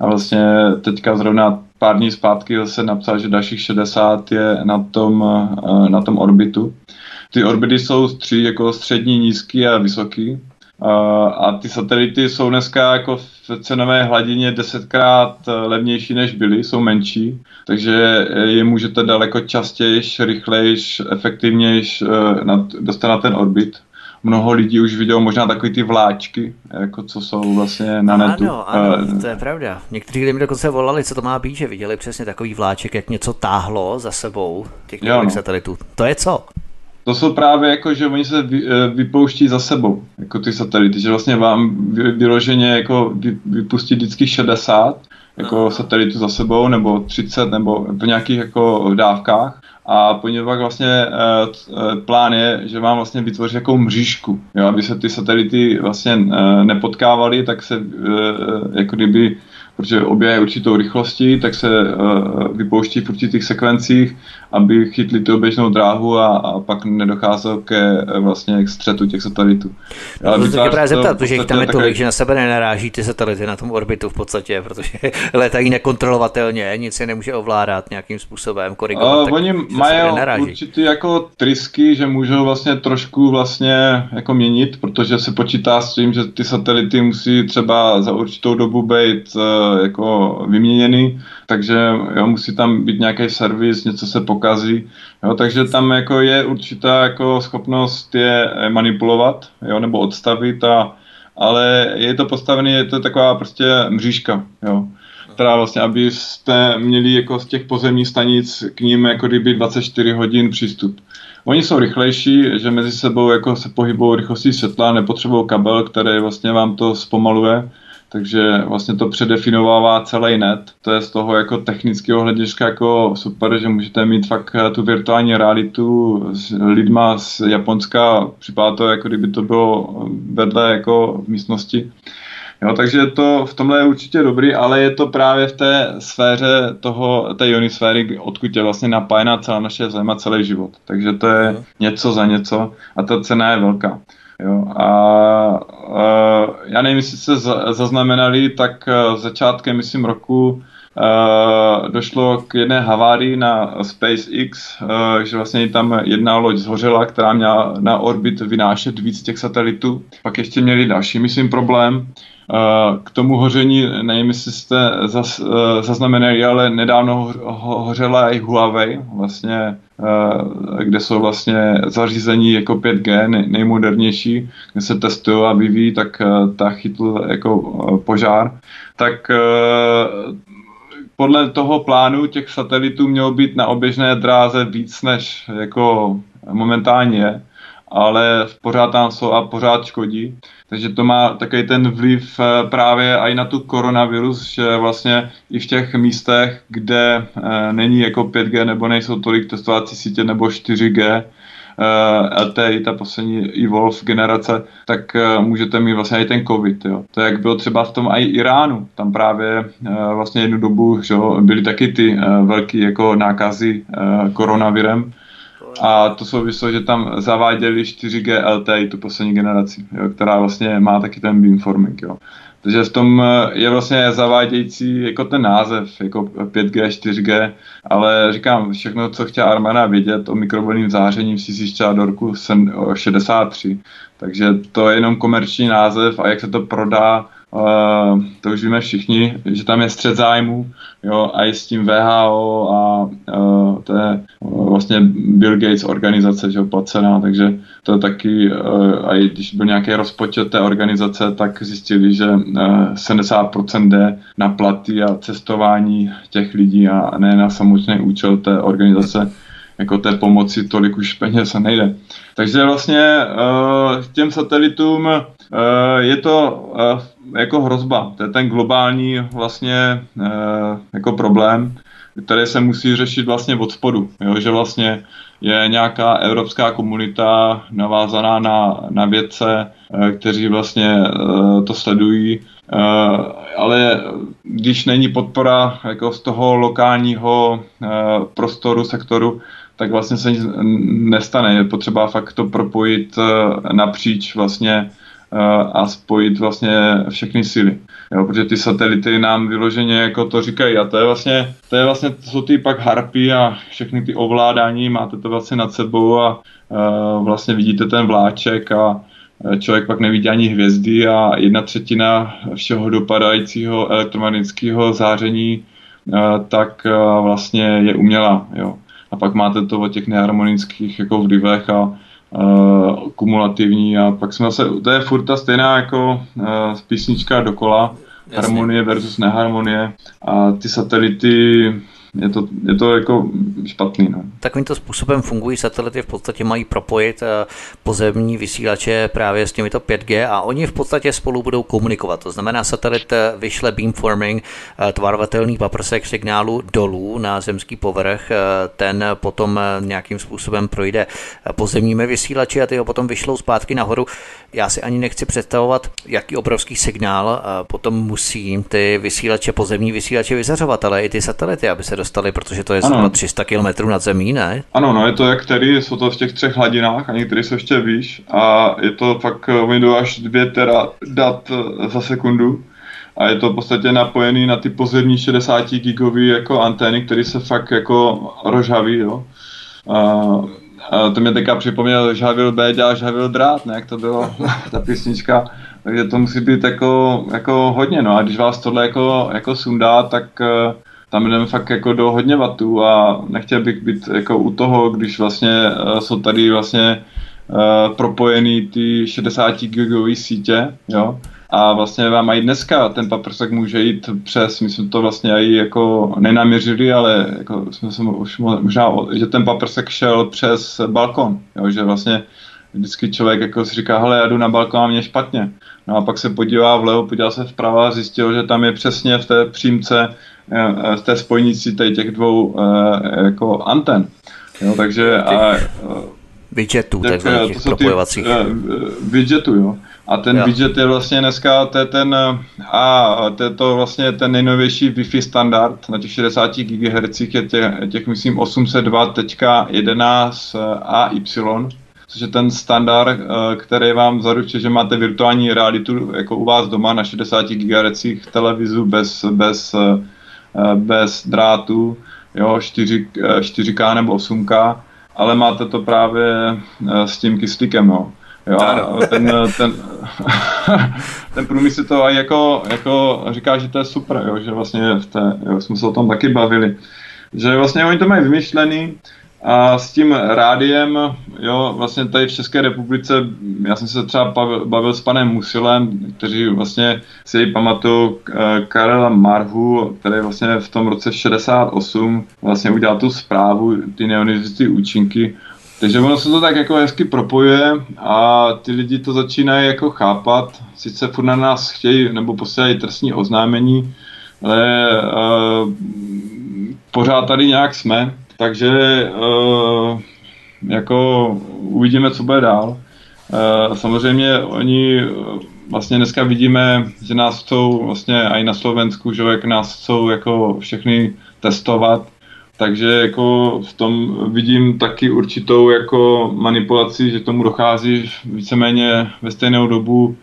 B: A vlastně teďka zrovna pár dní zpátky zase napsal, že dalších 60 je na tom, uh, na tom orbitu. Ty orbity jsou tři, jako střední, nízký a vysoký. A ty satelity jsou dneska jako v cenové hladině desetkrát eh, levnější než byly, jsou menší, takže je můžete daleko častěji, rychleji, efektivněji eh, dostat na ten orbit mnoho lidí už vidělo možná takový ty vláčky, jako co jsou vlastně na netu.
A: Ano, ano, to je pravda. Někteří lidé mi dokonce volali, co to má být, že viděli přesně takový vláček, jak něco táhlo za sebou těch no. satelitů. To je co?
B: To jsou právě jako, že oni se vy, eh, vypouští za sebou, jako ty satelity, že vlastně vám vyloženě jako vypustí vždycky 60 jako Aha. satelitu za sebou, nebo 30, nebo v nějakých jako dávkách a po něm pak vlastně uh, plán je, že mám vlastně vytvořit jakou mřížku, jo, aby se ty satelity vlastně uh, nepotkávaly, tak se uh, jako kdyby protože obě určitou rychlostí, tak se uh, vypouští v určitých sekvencích, aby chytli tu oběžnou dráhu a, a pak nedocházelo ke vlastně k střetu těch satelitů.
A: Ale no, to tě právě zeptat, protože jich tam je tolik, že na sebe nenaráží ty satelity na tom orbitu v podstatě, protože [laughs] letají nekontrolovatelně, nic je nemůže ovládat nějakým způsobem, korigovat.
B: Uh, oni mají určitý jako trysky, že můžou vlastně trošku vlastně jako měnit, protože se počítá s tím, že ty satelity musí třeba za určitou dobu být uh, jako vyměněny, takže jo, musí tam být nějaký servis, něco se pokazí, jo, takže tam jako je určitá jako schopnost je manipulovat, jo, nebo odstavit, a, ale je to postavené, je to taková prostě mřížka, jo. Která vlastně, abyste měli jako z těch pozemních stanic k ním jako kdyby 24 hodin přístup. Oni jsou rychlejší, že mezi sebou jako se pohybují rychlostí světla, nepotřebují kabel, který vlastně vám to zpomaluje, takže vlastně to předefinovává celý net. To je z toho jako technického hlediska jako super, že můžete mít fakt eh, tu virtuální realitu s lidma z Japonska, připadá to jako kdyby to bylo vedle jako v místnosti. Jo, takže to v tomhle je určitě dobrý, ale je to právě v té sféře toho, té ionisféry, odkud je vlastně napájená celá naše zem a celý život. Takže to je něco za něco a ta cena je velká. Jo, a, a já nevím, jestli se zaznamenali, tak e, začátkem, myslím, roku a, e, došlo k jedné havárii na SpaceX, a, e, že vlastně tam jedna loď zhořela, která měla na orbit vynášet víc těch satelitů. Pak ještě měli další, myslím, problém. K tomu hoření, nevím, jestli jste zaz, zaznamenali, ale nedávno hořela i Huawei, vlastně Eh, kde jsou vlastně zařízení jako 5G nejmodernější, kde se testují a vyvíjí, tak eh, ta chytl jako eh, požár. Tak podle toho plánu těch satelitů mělo být na oběžné dráze víc než jako momentálně je, ale pořád tam jsou a pořád škodí. Takže to má takový ten vliv eh, právě i na tu koronavirus, že vlastně i v těch místech, kde eh, není jako 5G nebo nejsou tolik testovací sítě nebo 4G, uh, LTE, ta poslední Evolve generace, tak můžete mít vlastně i ten COVID. Jo. To jak bylo třeba v tom i Iránu. Tam právě vlastně jednu dobu že byly taky ty velké jako nákazy koronavirem a to souvislo, že tam zaváděli 4G LTE, tu poslední generaci, jo, která vlastně má taky ten beamforming. Jo. Takže v tom eh, je vlastně zavádějící jako ten název, jako 5G, 4G, ale říkám, všechno, co chtěla Armana vědět o mikrovlnném záření, si zjišťala do roku 63. Takže to je jenom komerční název a jak se to prodá, To už víme všichni, že tam je střed zájmu, jo, a i s tím VHO a uh, to je uh, vlastně Bill Gates organizace, že jo, placená, takže to je taky, uh, a i když byl nějaký rozpočet té organizace, tak zjistili, že uh, 70% jde na platy a cestování těch lidí a ne na samotný účel té organizace jako té pomoci tolik už peněz nejde. Takže vlastně uh, těm satelitům je to uh, jako hrozba. To je ten globální vlastně uh, jako problém, který se musí řešit vlastně od spodu. Jo? Že vlastně je nějaká evropská komunita navázaná na, na vědce, kteří vlastně to sledují, ale když není podpora jako z toho lokálního prostoru, sektoru, tak vlastně se nic nestane. Je potřeba fakt to propojit napříč vlastně a spojit vlastně všechny síly. Jo, protože ty satelity nám vyloženě jako to říkají a to je vlastně, to je vlastně, to jsou ty pak harpy a všechny ty ovládání, máte to vlastně nad sebou a uh, vlastně vidíte ten vláček a člověk pak nevidí ani hvězdy a jedna třetina všeho dopadajícího elektromagnetického záření tak vlastně je umělá. Jo. A pak máte to o těch neharmonických jako vlivech a uh, kumulativní a pak jsme zase, to je furt ta stejná jako uh, písnička dokola, Jasně. harmonie versus neharmonie a ty satelity je to, je to jako špatný. No.
A: Takovýmto způsobem fungují satelity, v podstatě mají propojit eh, pozemní vysílače právě s těmito 5G a oni v podstatě spolu budou komunikovat. To znamená, satelit eh, vyšle beamforming, eh, tvarovatelný paprsek signálu dolů na zemský povrch, ten potom nějakým způsobem projde pozemními vysílači a ty ho potom vyšlou zpátky nahoru. Já si ani nechci představovat, jaký obrovský signál potom musí ty vysílače, pozemní vysílače vyzařovat, ale i ty satelity, aby se dostali, protože to je zhruba 300 km nad zemí, ne?
B: Ano, no je to jak tady, jsou to v těch třech hladinách a některé jsou ještě výš a je to fakt, oni jdou až 2 tera dat eh, za sekundu a je to v podstatě napojený na ty pozemní 60 gigový jako antény, které se fakt jako rožaví, jo. A, a to mě teďka připomněl Žavil B dělá Žavil drát, ne, jak to bylo, [laughs] ta písnička. Takže to musí být jako, jako hodně, no a když vás tohle jako, jako sundá, tak uh, tam jdeme fakt jako do hodně vatů a nechtěl bych být jako u toho, když vlastně uh, jsou tady vlastně uh, propojený ty 60 gigové sítě, jo, a vlastně vám i dneska ten paprsek může jít přes, my jsme to vlastně i jako nenaměřili, ale jako jsme se už možná, že ten paprsek šel přes balkon, jo, že vlastně vždycky člověk jako si říká, hele, já jdu na balkon a mě špatně. No a pak se podívá vlevo, podívá se vpravo a zjistil, že tam je přesně v té přímce, eh, v té spojnici těch dvou eh, jako anten. Jo, takže a,
A: widgetů, tak, takzvaných těch propojovacích.
B: Widgetů, jo. A ten jo. widget je vlastně dneska to je ten, a to je to vlastně ten nejnovější Wi-Fi standard na těch 60 GHz je těch, těch myslím 802.11 AY což je ten standard, eh, který vám zaručuje, že máte virtuální realitu jako u vás doma na 60 GHz televizu bez, bez, eh, bez drátu, jo, 4, 4K nebo 8K, ale máte to právě eh, s tím kyslíkem, jo. Jo, ten, ten, [laughs] ten průmysl to jako, jako říká, že to je super, jo, že vlastně v té, jo, jsme se o tom taky bavili, že vlastně oni to mají vymyšlený, a s tím rádiem, jo, vlastně tady v České republice, já jsem se třeba bavil s panem Musilem, kteří vlastně si pamatují eh, Karela Marhu, který vlastně v tom roce 68 vlastně udělal tu zprávu, ty neonizity účinky, takže ono se to tak jako hezky propojuje a ty lidi to začínají jako chápat, sice furt na nás chtějí nebo posílají trestní oznámení, ale uh, pořád tady nějak jsme, takže uh, jako uvidíme, co bude dál. Uh, samozřejmě oni vlastně dneska vidíme, že nás chcou vlastně i na Slovensku, že jak nás chcou jako všechny testovat, takže jako v tom vidím taky určitou jako manipulaci, že tomu dochází víceméně ve stejnou dobu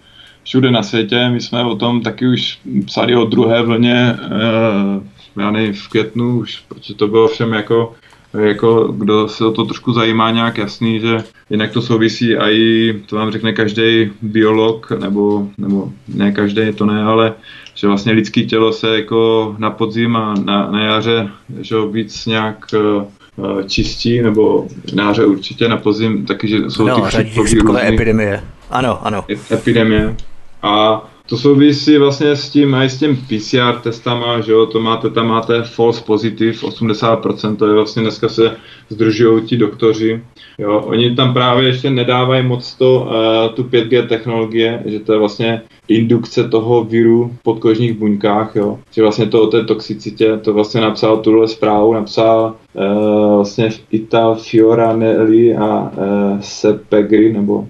B: všude na světě. My jsme o tom taky už psali o druhé vlně, eh, já nevím, v květnu už, protože to bylo všem jako jako kdo se o to trošku zajímá nějak jasný, že jinak to souvisí a i, to vám řekne každý biolog, nebo, nebo ne každý, to ne, ale že vlastně lidské tělo se jako na podzim a na, na jaře že víc nějak uh, čistí, nebo na jaře určitě, na podzim taky, že jsou
A: no, ty chřipkové epidemie. Ano, ano.
B: Epidemie. A to souvisí vlastně s tím, i s tím PCR testama, že jo, to máte, tam máte false positive, 80%, to je vlastně dneska se združují ti doktoři, jo, oni tam právě ještě nedávají moc to, uh, tu 5G technologie, že to je vlastně indukce toho viru v podkožních buňkách, jo, že vlastně to o té toxicitě, to vlastně napsal tuhle zprávu, napsal uh, vlastně Ita Fioranelli a uh, Sepegri, nebo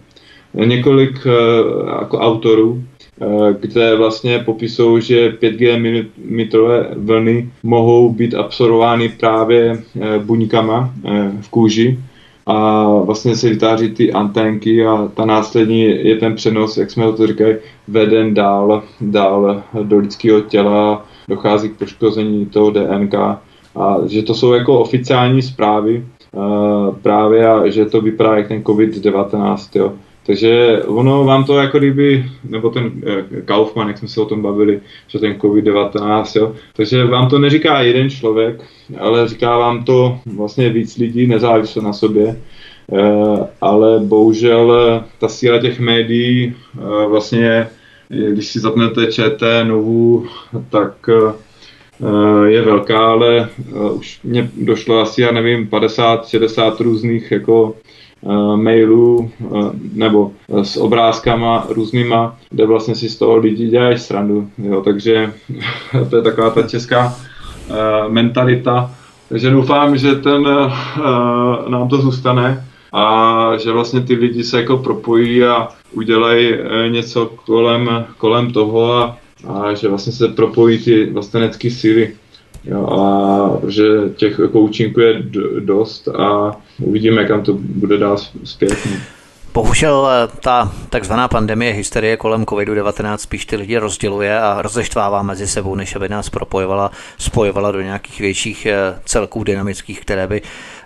B: několik uh, jako autorů, kde vlastně popisují, že 5G milimetrové vlny mohou být absorbovány právě eh, buňkama eh, v kůži a vlastně se vytváří ty anténky a ta následní je ten přenos, jak jsme to říkali, veden dál, dál do lidského těla, dochází k poškození toho DNK a že to jsou jako oficiální zprávy právě a že to vypadá jak ten COVID-19, jo. Takže ono vám to jako kdyby, nebo ten eh, Kaufman, jak jsme se o tom bavili, že ten COVID-19, jo, takže vám to neříká jeden člověk, ale říká vám to vlastně víc lidí, nezávisle na sobě, eh, ale bohužel eh, ta síla těch médií vlastně, když si zapnete ČT, Novu, tak je velká, ale už mě došlo asi, já nevím, 50-60 různých jako mailů nebo s obrázkama různýma, kde vlastně si z toho lidi dělají srandu. Jo, takže [laughs] to je taková ta česká mentalita. Takže doufám, že ten nám to zůstane a že vlastně ty lidi se jako propojí a udělají něco kolem, kolem toho a, a že vlastně se propojí ty vlastenecké síly. Jo, a že těch účinků je dost a uvidíme, kam to bude dál zpět.
A: Bohužel e, ta takzvaná pandemie hysterie kolem COVID-19 spíš ty lidi rozděluje a rozeštvává mezi sebou, než aby nás propojovala, spojovala do nějakých větších e, celků dynamických, které by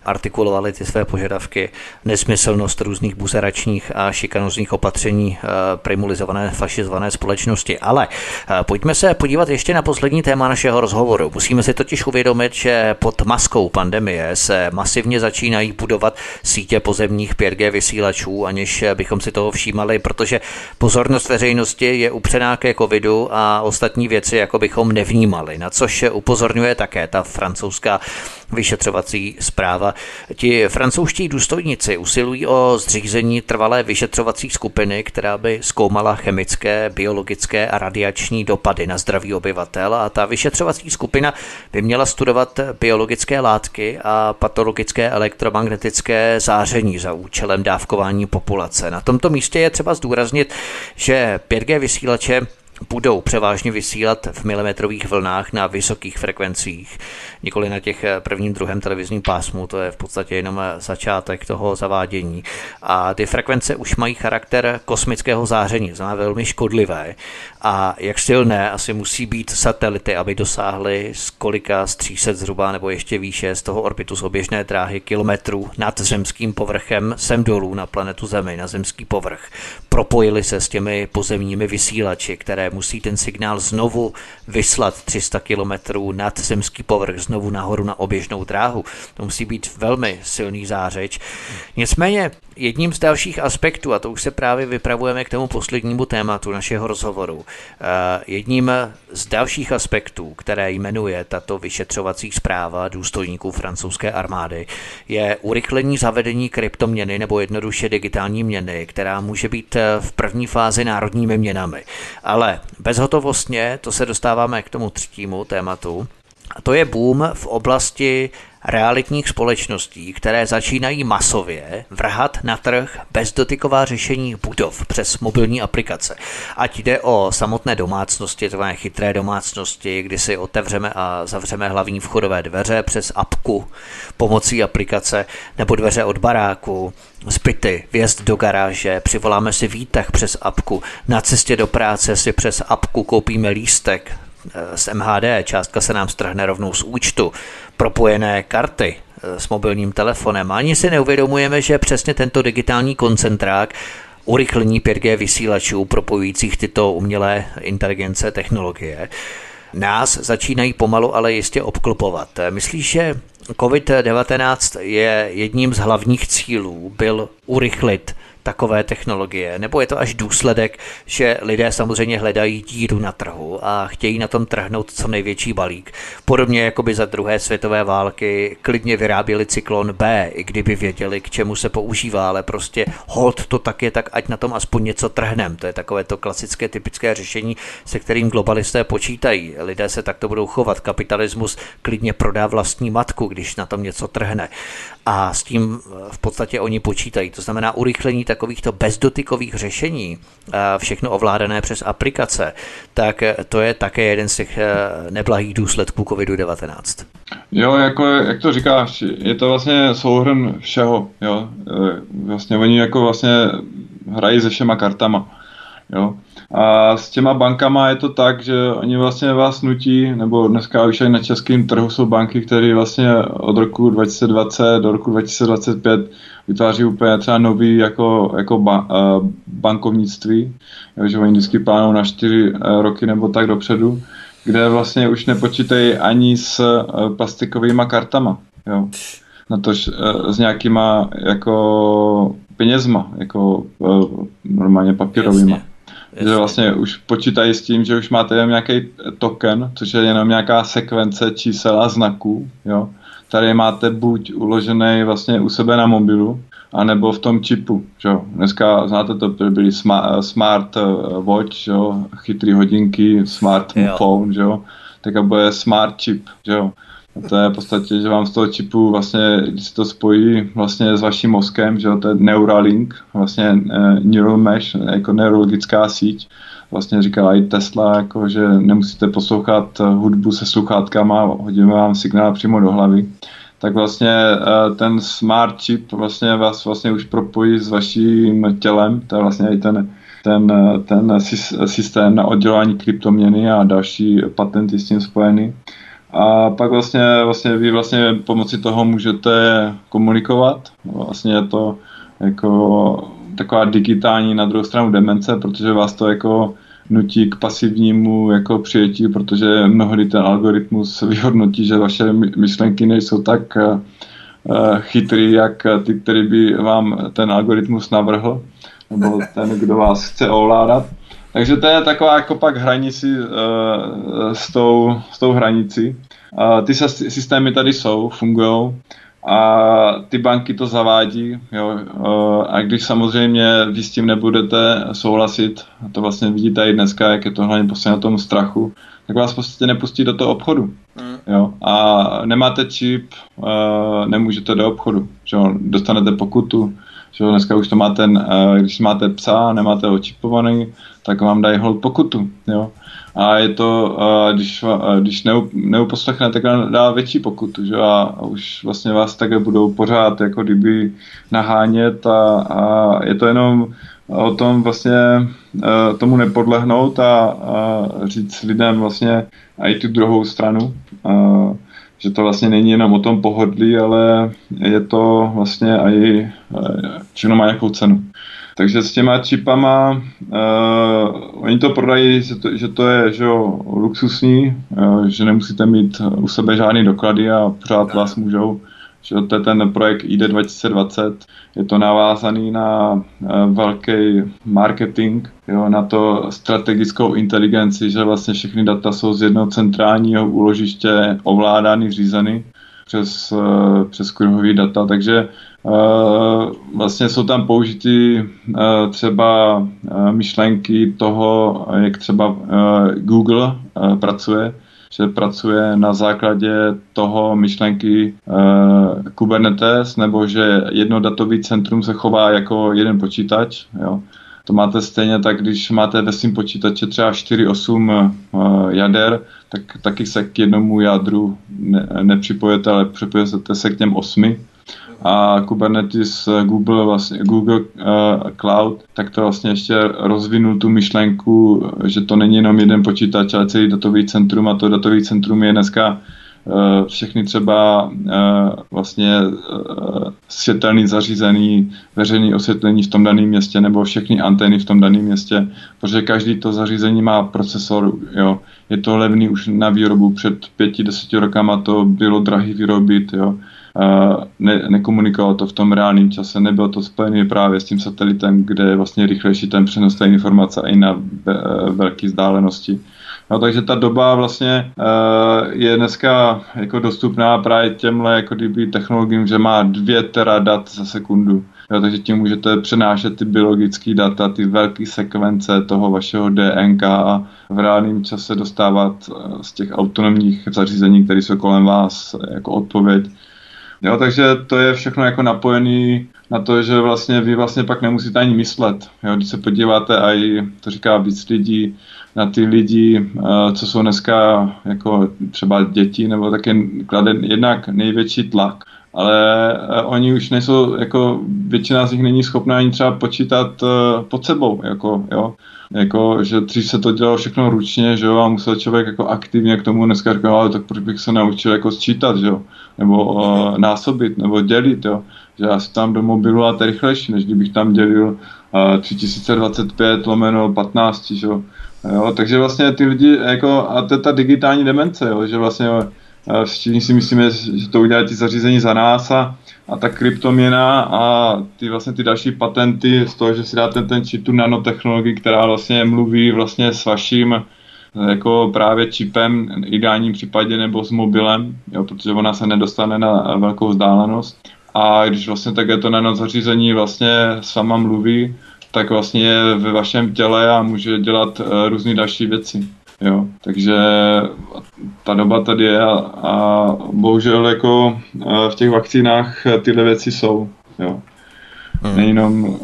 A: artikulovali ty své požadavky, nesmyslnost různých buzeračních a šikanozních opatření eh, primulizované fašizované společnosti. Ale eh, pojďme se podívat ještě na poslední téma našeho rozhovoru. Musíme si totiž uvědomit, že pod maskou pandemie se masivně začínají budovat sítě pozemních 5G vysílačů, aniž bychom si toho všímali, protože pozornost veřejnosti je upřená ke covidu a ostatní věci jako bychom nevnímali, na což upozorňuje také ta francouzská vyšetřovací zpráva. Ti francouzští důstojníci usilují o zřízení trvalé vyšetřovací skupiny, která by zkoumala chemické, biologické a radiační dopady na zdraví obyvatel a ta vyšetřovací skupina by měla studovat biologické látky a patologické elektromagnetické záření za účelem dávkování populace. Na tomto místě je třeba zdůraznit, že 5G vysílače budou převážně vysílat v milimetrových vlnách na vysokých frekvencích, nikoli na těch eh, prvním, druhém televizním pásmu, to je v podstatě jenom eh, začátek toho zavádění. A ty frekvence už mají charakter kosmického záření, znamená velmi škodlivé. A jak silné asi musí být satelity, aby dosáhly z kolika, z 300 zhruba nebo ještě výše z toho orbitu z oběžné dráhy kilometrů nad zemským povrchem sem dolů na planetu Zemi, na zemský povrch. Propojili se s těmi pozemními vysílači, které musí ten signál znovu vyslat 300 kilometrů nad zemský povrch, znovu nahoru na oběžnou dráhu. To musí být velmi silný zářeč. Nicméně jedním z dalších aspektů, a to už se právě vypravujeme k tomu poslednímu tématu našeho rozhovoru, jedním z dalších aspektů, které jmenuje tato vyšetřovací zpráva důstojníků francouzské armády, je urychlení zavedení kryptoměny nebo jednoduše digitální měny, která může být eh, v první fázi národními měnami. Ale bezhotovostně, to se dostáváme k tomu třetímu tématu, a to je boom v oblasti realitních společností, které začínají masově vrhat na trh bezdotyková řešení budov přes mobilní aplikace. Ať jde o samotné domácnosti, to chytré domácnosti, kdy si otevřeme a zavřeme hlavní vchodové dveře přes apku pomocí aplikace, nebo dveře od baráku, zbyty, vjezd do garáže, přivoláme si výtah přes apku, na cestě do práce si přes apku koupíme lístek, z MHD, částka se nám strhne rovnou z účtu, propojené karty eh, s mobilním telefonem. Ani si neuvědomujeme, že přesně tento digitální koncentrák urychlení 5G vysílačů propojujících tyto umělé inteligence technologie nás začínají pomalu, ale jistě obklopovat. Myslíš, že COVID-19 je jedním z hlavních cílů, byl urychlit takové technologie, nebo je to až důsledek, že lidé samozřejmě hledají díru na trhu a chtějí na tom trhnout co největší balík. Podobně jako by za druhé světové války klidně vyráběli cyklon B, i kdyby věděli, k čemu se používá, ale prostě hold to tak je, tak ať na tom aspoň něco trhnem. To je takové to klasické typické řešení, se kterým globalisté počítají. Lidé se takto budou chovat. Kapitalismus klidně prodá vlastní matku, když na tom něco trhne. A s tím v podstatě oni počítají. To znamená urychlení takovýchto bezdotykových řešení, všechno ovládané přes aplikace, tak to je také jeden z těch eh, neblahých důsledků COVID-19.
B: Jo, jako, jak to říkáš, je to vlastně souhrn všeho, jo. Eh, vlastně oni jako vlastně hrají se všema kartama, jo. A s těma bankama je to tak, že oni vlastně vás nutí, nebo dneska už i na českém trhu jsou banky, které vlastně od roku 2020 do roku 2025 vytváří úplně třeba nový jako, jako ba, uh, bankovnictví, že oni vždycky plánují na čtyři uh, roky nebo tak dopředu, kde vlastně už nepočítají ani s uh, plastikovými kartama. Jo. Na to s nějakýma jako penězma, jako normálně papírovými. Jasně. Že vlastně už počítají s tím, že už máte jenom nějaký token, což je jenom nějaká sekvence čísel a znaků, jo, který máte buď uložený vlastně u sebe na mobilu, anebo v tom čipu. Že jo. Dneska, znáte to, byly smart, smart eh, watch, že jo, chytrý hodinky, smart jo. phone, že jo, tak a bude smart chip, že jo. To je v podstatě, že vám z toho čipu vlastně, když se to spojí vlastně s vaším mozkem, že to je Neuralink, vlastně uh, neural mesh, jako neurologická síť, vlastně říkala i Tesla, jako, že nemusíte poslouchat hudbu se sluchátkama, hodíme vám signál přímo do hlavy tak vlastně eh, ten smart chip vlastně vás vlastně už propojí s vaším tělem, to je vlastně i ten, ten, ten systém na oddělání kryptoměny a další patenty s tím spojený. A pak vlastně, vlastně vy vlastně pomocí toho můžete komunikovat. Vlastně je to jako taková digitální na druhou stranu demence, protože vás to jako nutí k pasivnímu jako přijetí, protože mnohdy ten algoritmus vyhodnotí, že vaše myšlenky nejsou tak uh, chytrý, jak ty, který by vám ten algoritmus navrhl, nebo ten, kdo vás chce ovládat. Takže to je taková jako pak hranici uh, s, tou, s tou hranicí. Uh, ty systémy tady jsou, fungují a ty banky to zavádí. Jo. A když samozřejmě vy s tím nebudete souhlasit, a to vlastně vidíte i dneska, jak je to hlavně prostě na tom strachu, tak vás prostě nepustí do toho obchodu. Mm. Jo. A nemáte čip, nemůžete do obchodu. Jo. Dostanete pokutu. Jo. Dneska už to máte, když máte psa, nemáte ho čipovaný, tak vám dají hold pokutu. Jo a je to, když, když neuposlechnete, tak dá větší pokutu, že? A, už vlastně vás také budou pořád jako kdyby nahánět a, a je to jenom o tom vlastně tomu nepodlehnout a, a říct lidem vlastně i tu druhou stranu, a, že to vlastně není jenom o tom pohodlí, ale je to vlastně i všechno má nějakou cenu. Takže s těma čipama, uh, oni to prodají, že to, že to je že jo, luxusní, uh, že nemusíte mít u sebe žádný doklady a pořád vás můžou. Že to je ten projekt ID 2020, je to navázaný na uh, velký marketing, jo, na to strategickou inteligenci, že vlastně všechny data jsou z jednoho centrálního úložiště ovládány, řízeny přes, uh, přes kruhový data, takže Eh, vlastně jsou tam použity eh, třeba eh, myšlenky toho, jak třeba Google pracuje, že pracuje na základě toho myšlenky Kubernetes, nebo že jedno datový centrum se chová jako jeden počítač. Jo. To máte stejně tak, když máte ve svém počítači třeba 4-8 jader, tak taky se k jednomu jádru ne, nepřipojete, ale připojete se k těm osmi a Kubernetes eh, Google, vlastně, Google uh, Cloud, tak to vlastně ještě rozvinul tu myšlenku, že to není jenom jeden počítač, ale celý datový centrum a to datový centrum je dneska uh, všechny třeba vlastně světelný zařízený, veřejný osvětlení v tom daném městě nebo všechny antény v tom daném městě, protože každý to zařízení má procesor, jo. Je to levný už na výrobu, před pěti, deseti rokama to bylo drahý vyrobit, jo ne, nekomunikovalo to v tom reálném čase, nebylo to spojené právě s tím satelitem, kde je vlastně rychlejší ten přenos té informace i na velké vzdálenosti. No, takže ta doba vlastně uh, je dneska jako dostupná právě těmhle jako kdyby technologiím, že má dvě tera dat za sekundu. Jo, takže tím můžete přenášet ty biologické data, ty velké sekvence toho vašeho DNK a v reálném čase dostávat eh, z těch autonomních zařízení, které jsou kolem vás, jako odpověď Jo, takže to je všechno jako napojený na to, že vlastně vy vlastně pak nemusíte ani myslet. Jo, když se podíváte a i, to říká víc lidí, na ty lidi, eh, co jsou dneska jako třeba děti, nebo také kladen jednak největší tlak. Ale eh, oni už nejsou, jako většina z nich není schopná ani třeba počítat eh, pod sebou, jako, jo. Jako, že dřív se to dělalo všechno ručně, že jo, a musel člověk jako aktivně k tomu dneska říkat, ale tak proč bych se naučil jako sčítat, že jo, nebo uh, násobit, nebo dělit, jo, že já si tam do mobilu a to rychlejší, než kdybych tam dělil uh, 3025 lomeno 15, že jo, jo, takže vlastně ty lidi, jako, a to je ta digitální demence, jo, že vlastně všichni si myslíme, že to udělají ty zařízení za nás a, a ta kryptoměna a ty vlastně ty další patenty z toho, že si dáte ten čip, tu nanotechnologii, která vlastně mluví vlastně s vaším jako právě čipem, ideálním případě nebo s mobilem, jo, protože ona se nedostane na velkou vzdálenost. A když vlastně také to nanozařízení vlastně sama mluví, tak vlastně je ve vašem těle a může dělat uh, různé další věci. Jo, takže ta doba tady je a, a bohužel jako v těch vakcínách tyhle věci jsou. Jo. Hmm. Nejenom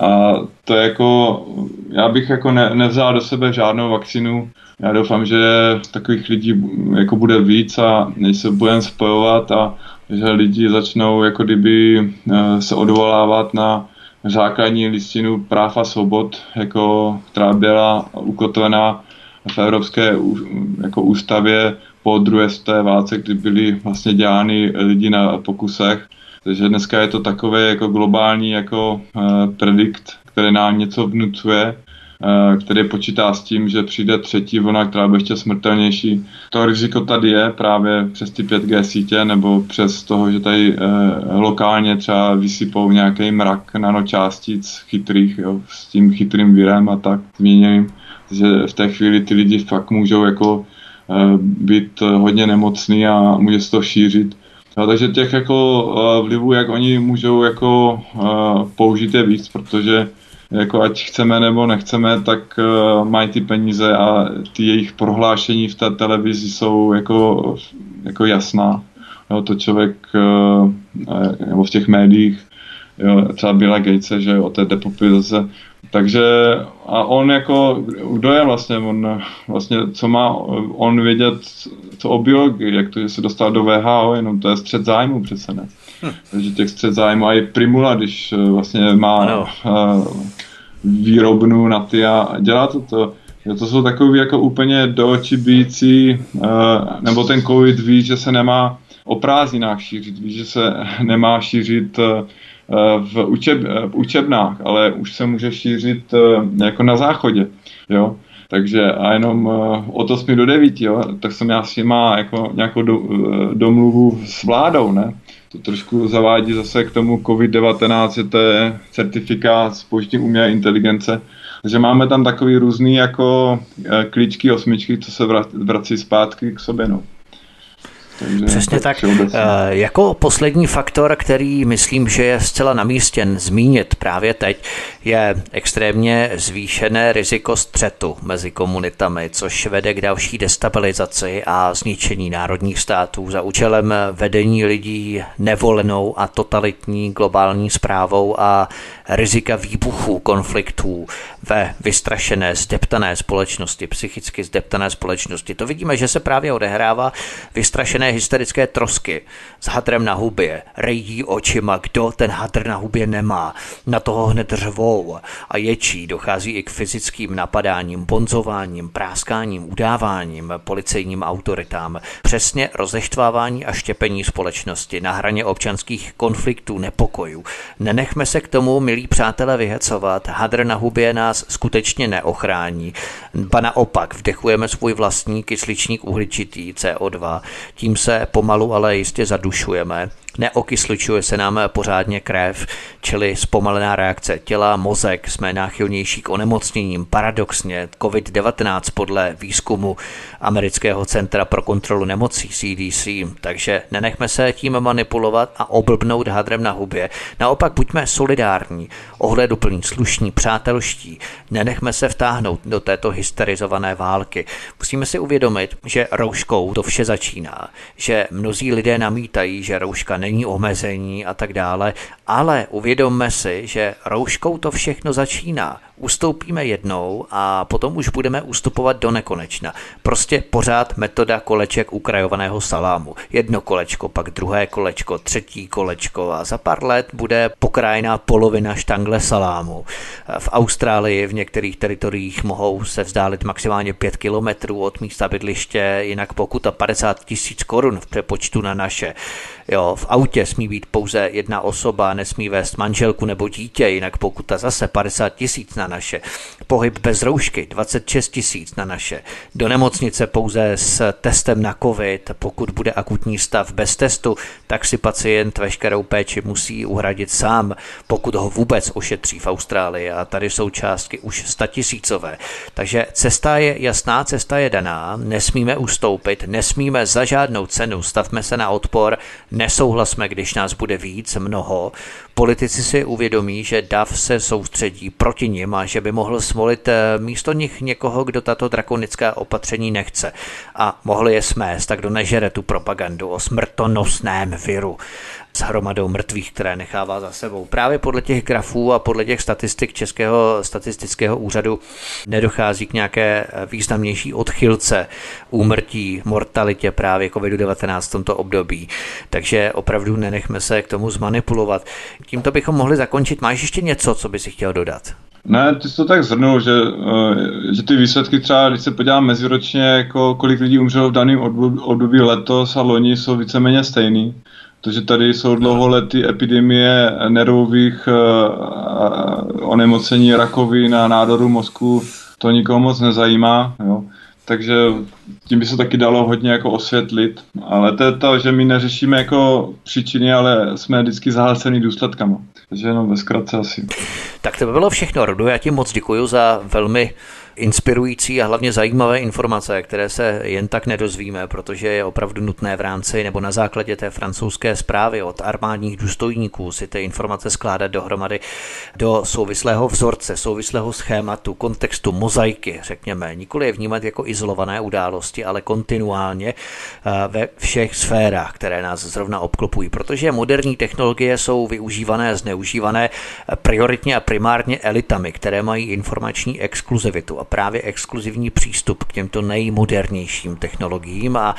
B: a to je jako, já bych jako ne, nevzal do sebe žádnou vakcínu. Já doufám, že takových lidí jako bude víc a než se budeme spojovat a že lidi začnou jako kdyby uh, se odvolávat na základní listinu práv a svobod, jako, která byla ukotvená v Evropské jako ústavě po druhé světové válce, kdy byly vlastně dělány lidi na pokusech. Takže dneska je to takové jako globální jako uh, predikt, který nám něco vnucuje Eh, který počítá s tím, že přijde třetí vlna, která bude ještě smrtelnější. To riziko tady je právě přes ty 5G sítě nebo přes toho, že tady eh, lokálně třeba vysypou nějaký mrak nanočástic chytrých jo, s tím chytrým virem a tak změněným, že v té chvíli ty lidi fakt můžou jako eh, být hodně nemocný a může se to šířit. No, takže těch jako vlivů, jak oni můžou jako použít je víc, protože jako ať chceme nebo nechceme, tak mají ty peníze a ty jejich prohlášení v té televizi jsou jako, jako jasná. Jo, to člověk, nebo v těch médiích, jo, třeba Billa Gatese, že o té depopulizace. Takže a on jako, kdo je vlastně, on vlastně, co má on vědět, co o biologii, jak to, že se dostal do VHO, jenom to je střed zájmu přece ne. Hm. Takže těch střed zájmu a i Primula, když eh, vlastně má ano. uh, výrobnu na ty a dělá to to. To jsou takové jako úplně do očí bící, uh, nebo ten covid ví, že se nemá o prázdninách šířit, ví, že se [laughs] nemá šířit uh, v, učeb, v učebnách, ale už se může šířit uh, jako na záchodě. Jo? Takže a jenom od 8 do 9, jo, tak jsem já s nima jako nějakou do, domluvu s vládou, ne? To trošku zavádí zase k tomu COVID-19, že to je certifikát použitím umělé inteligence. Takže máme tam takový různý jako klíčky, osmičky, co se vrací zpátky k sobě. No.
A: Takže Přesně tak. Eh, jako poslední faktor, který myslím, že je zcela na místě zmínit právě teď, je extrémně zvýšené riziko střetu mezi komunitami, což vede k další destabilizaci a zničení národních států za účelem vedení lidí nevolenou a totalitní globální zprávou a rizika výbuchů konfliktů ve vystrašené, zdeptané společnosti, psychicky zdeptané společnosti. To vidíme, že se právě odehrává vystrašené hysterické trosky s hadrem na hubě, rejdí očima, kdo ten hadr na hubě nemá, na toho hned řvou a ječí, dochází i k fyzickým napadáním, bonzováním, práskáním, udáváním policejním autoritám, přesně rozeštvávání a štěpení společnosti na hraně občanských konfliktů, nepokojů. Nenechme se k tomu, milí přátelé, vyhecovat, hadr na hubě nás skutečně neochrání, ba naopak vdechujeme svůj vlastní kysličník uhličitý CO2, tím se pomalu, ale jistě zadušujeme neokysličuje se nám pořádně krev, čili zpomalená reakce těla, mozek, jsme náchylnější k onemocněním. Paradoxně COVID-19 podle výzkumu Amerického centra pro kontrolu nemocí CDC, takže nenechme se tím manipulovat a oblbnout hadrem na hubě. Naopak buďme solidární, ohleduplní, slušní, přátelští. Nenechme se vtáhnout do této hysterizované války. Musíme si uvědomit, že rouškou to vše začíná, že mnozí lidé namítají, že rouška není není omezení a tak dále, ale uvědomme si, že rouškou to všechno začíná. Ustoupíme jednou a potom už budeme ustupovat do nekonečna. Prostě pořád metoda koleček ukrajovaného salámu. Jedno kolečko, pak druhé kolečko, třetí kolečko a za pár let bude pokrájená polovina štangle salámu. V Austrálii v některých teritoriích mohou se vzdálit maximálně 5 kilometrů od místa bydliště, jinak pokuta 50 tisíc korun v přepočtu na naše. Jo, v autě smí být pouze jedna osoba, nesmí vést manželku nebo dítě, jinak pokuta zase 50 tisíc na naše. Pohyb bez roušky 26 tisíc na naše. Do nemocnice pouze s testem na covid, pokud bude akutní stav bez testu, tak si pacient veškerou péči musí uhradit sám, pokud ho vůbec ošetří v Austrálii a tady jsou částky už statisícové. Takže cesta je jasná, cesta je daná, nesmíme ustoupit, nesmíme za žádnou cenu, stavme se na odpor, nesouhlasme, když nás bude víc, mnoho. Politici si uvědomí, že DAF se soustředí proti nim a že by mohl smolit eh, místo nich někoho, kdo tato drakonická opatření nechce. A mohli je smést, tak kdo nežere tu propagandu o smrtonosném viru s hromadou mrtvých, které nechává za sebou. Právě podle těch grafů a podle těch statistik Českého statistického úřadu nedochází k nějaké významnější odchylce úmrtí, mortalitě právě COVID-19 v tomto období. Takže opravdu nenechme se k tomu zmanipulovat. Tímto bychom mohli zakončit. Máš ještě něco, co by si chtěl dodat?
B: Ne, ty jsi to tak zhrnul, že, eh, že ty výsledky třeba, když se podívám meziročně, jako kolik lidí umřelo v daném období letos a loni, jsou víceméně stejný. Takže tady jsou dlouholetý epidemie nervových uh, onemocnění rakovin a nádoru mozku. To nikoho moc nezajímá. Jo. Takže tím by se taky dalo hodně jako osvětlit. Ale to je to, že my neřešíme jako příčiny, ale jsme vždycky zahlcený důsledkama. Takže jenom ve zkratce asi.
A: Tak to by bylo všechno, Rodo. Já ti moc děkuji za velmi inspirující a hlavně zajímavé informace, které se jen tak nedozvíme, protože je opravdu nutné v rámci nebo na základě té francouzské zprávy od armádních důstojníků si ty informace skládat dohromady do souvislého vzorce, souvislého schématu, kontextu, mozaiky, řekněme. Nikoli je vnímat jako izolované události, ale kontinuálně eh, ve všech sférách, které nás zrovna obklopují, protože moderní technologie jsou využívané, zneužívané prioritně a primárně elitami, které mají informační exkluzivitu a právě exkluzivní přístup k těmto nejmodernějším technologiím a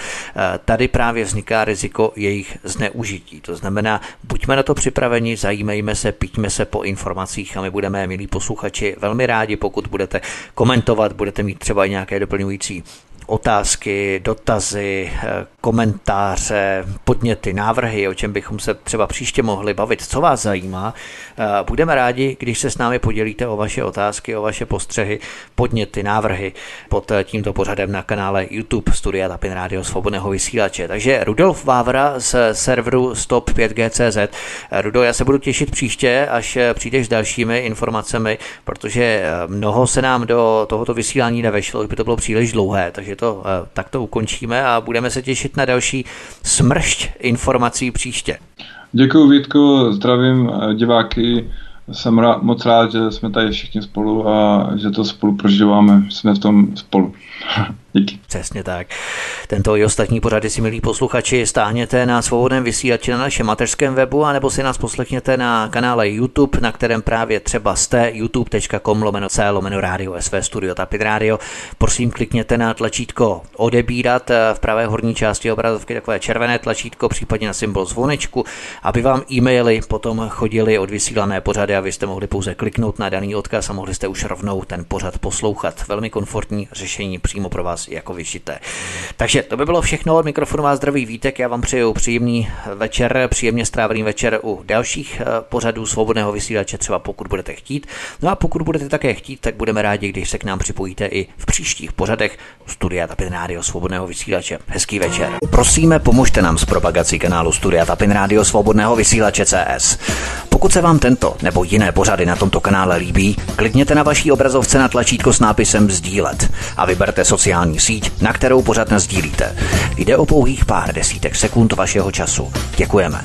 A: e, tady právě vzniká riziko jejich zneužití. To znamená, buďme na to připraveni, zajímejme se, píďme se po informacích a my budeme, milí posluchači, velmi rádi, pokud budete komentovat, budete mít třeba i nějaké doplňující otázky, dotazy, eh, komentáře, podněty, návrhy, o čem bychom se třeba příště mohli bavit, co vás zajímá. Eh, budeme rádi, když se s námi podělíte o vaše otázky, o vaše postřehy, podněty, návrhy pod eh, tímto pořadem na kanále YouTube Studia Tapin Radio Svobodného vysílače. Takže Rudolf Vávra z serveru Stop 5G.cz. Rudo, já se budu těšit příště, až přijdeš s dalšími informacemi, protože mnoho se nám do tohoto vysílání nevešlo, by to bylo příliš dlouhé, takže to eh, takto ukončíme a budeme se těšit na další smršť informací příště.
B: Děkuji Vítku, zdravím eh, diváky, jsem rád, moc rád, že jsme tady všichni spolu a že to spolu prožíváme, jsme v tom spolu. [laughs] Díky.
A: Přesně tak. Tento i ostatní pořady si, milí posluchači, stáhněte na svobodném vysílači na našem mateřském webu, anebo si nás poslechněte na kanále YouTube, na kterém právě třeba jste, youtube.com lomeno c lomeno radio sv studio tapit radio. Prosím, klikněte na tlačítko odebírat eh, v pravé horní části obrazovky takové červené tlačítko, případně na symbol zvonečku, aby vám e-maily potom chodily od vysílané pořady a vy jste mohli pouze kliknout na daný odkaz a mohli jste už rovnou ten pořad poslouchat. Velmi komfortní řešení přímo pro vás jako vyšité. Takže to by bylo všechno od mikrofonu vás zdraví Vítek. Já vám přeju příjemný večer, příjemně strávený večer u dalších eh, pořadů svobodného vysílače, třeba pokud budete chtít. No a pokud budete také chtít, tak budeme rádi, když se k nám připojíte i v příštích pořadech Studia Tapin Radio Svobodného vysílače. Hezký večer. Prosíme, pomožte nám s propagací kanálu Studia Tapin Radio Svobodného vysílače CS. Pokud se vám tento nebo jiné pořady na tomto kanále líbí, klikněte na vaší obrazovce na tlačítko s nápisem Sdílet a vyberte sociální síť, na kterou pořád sdílíte. Jde o pouhých pár desítek sekund vašeho času. Děkujeme.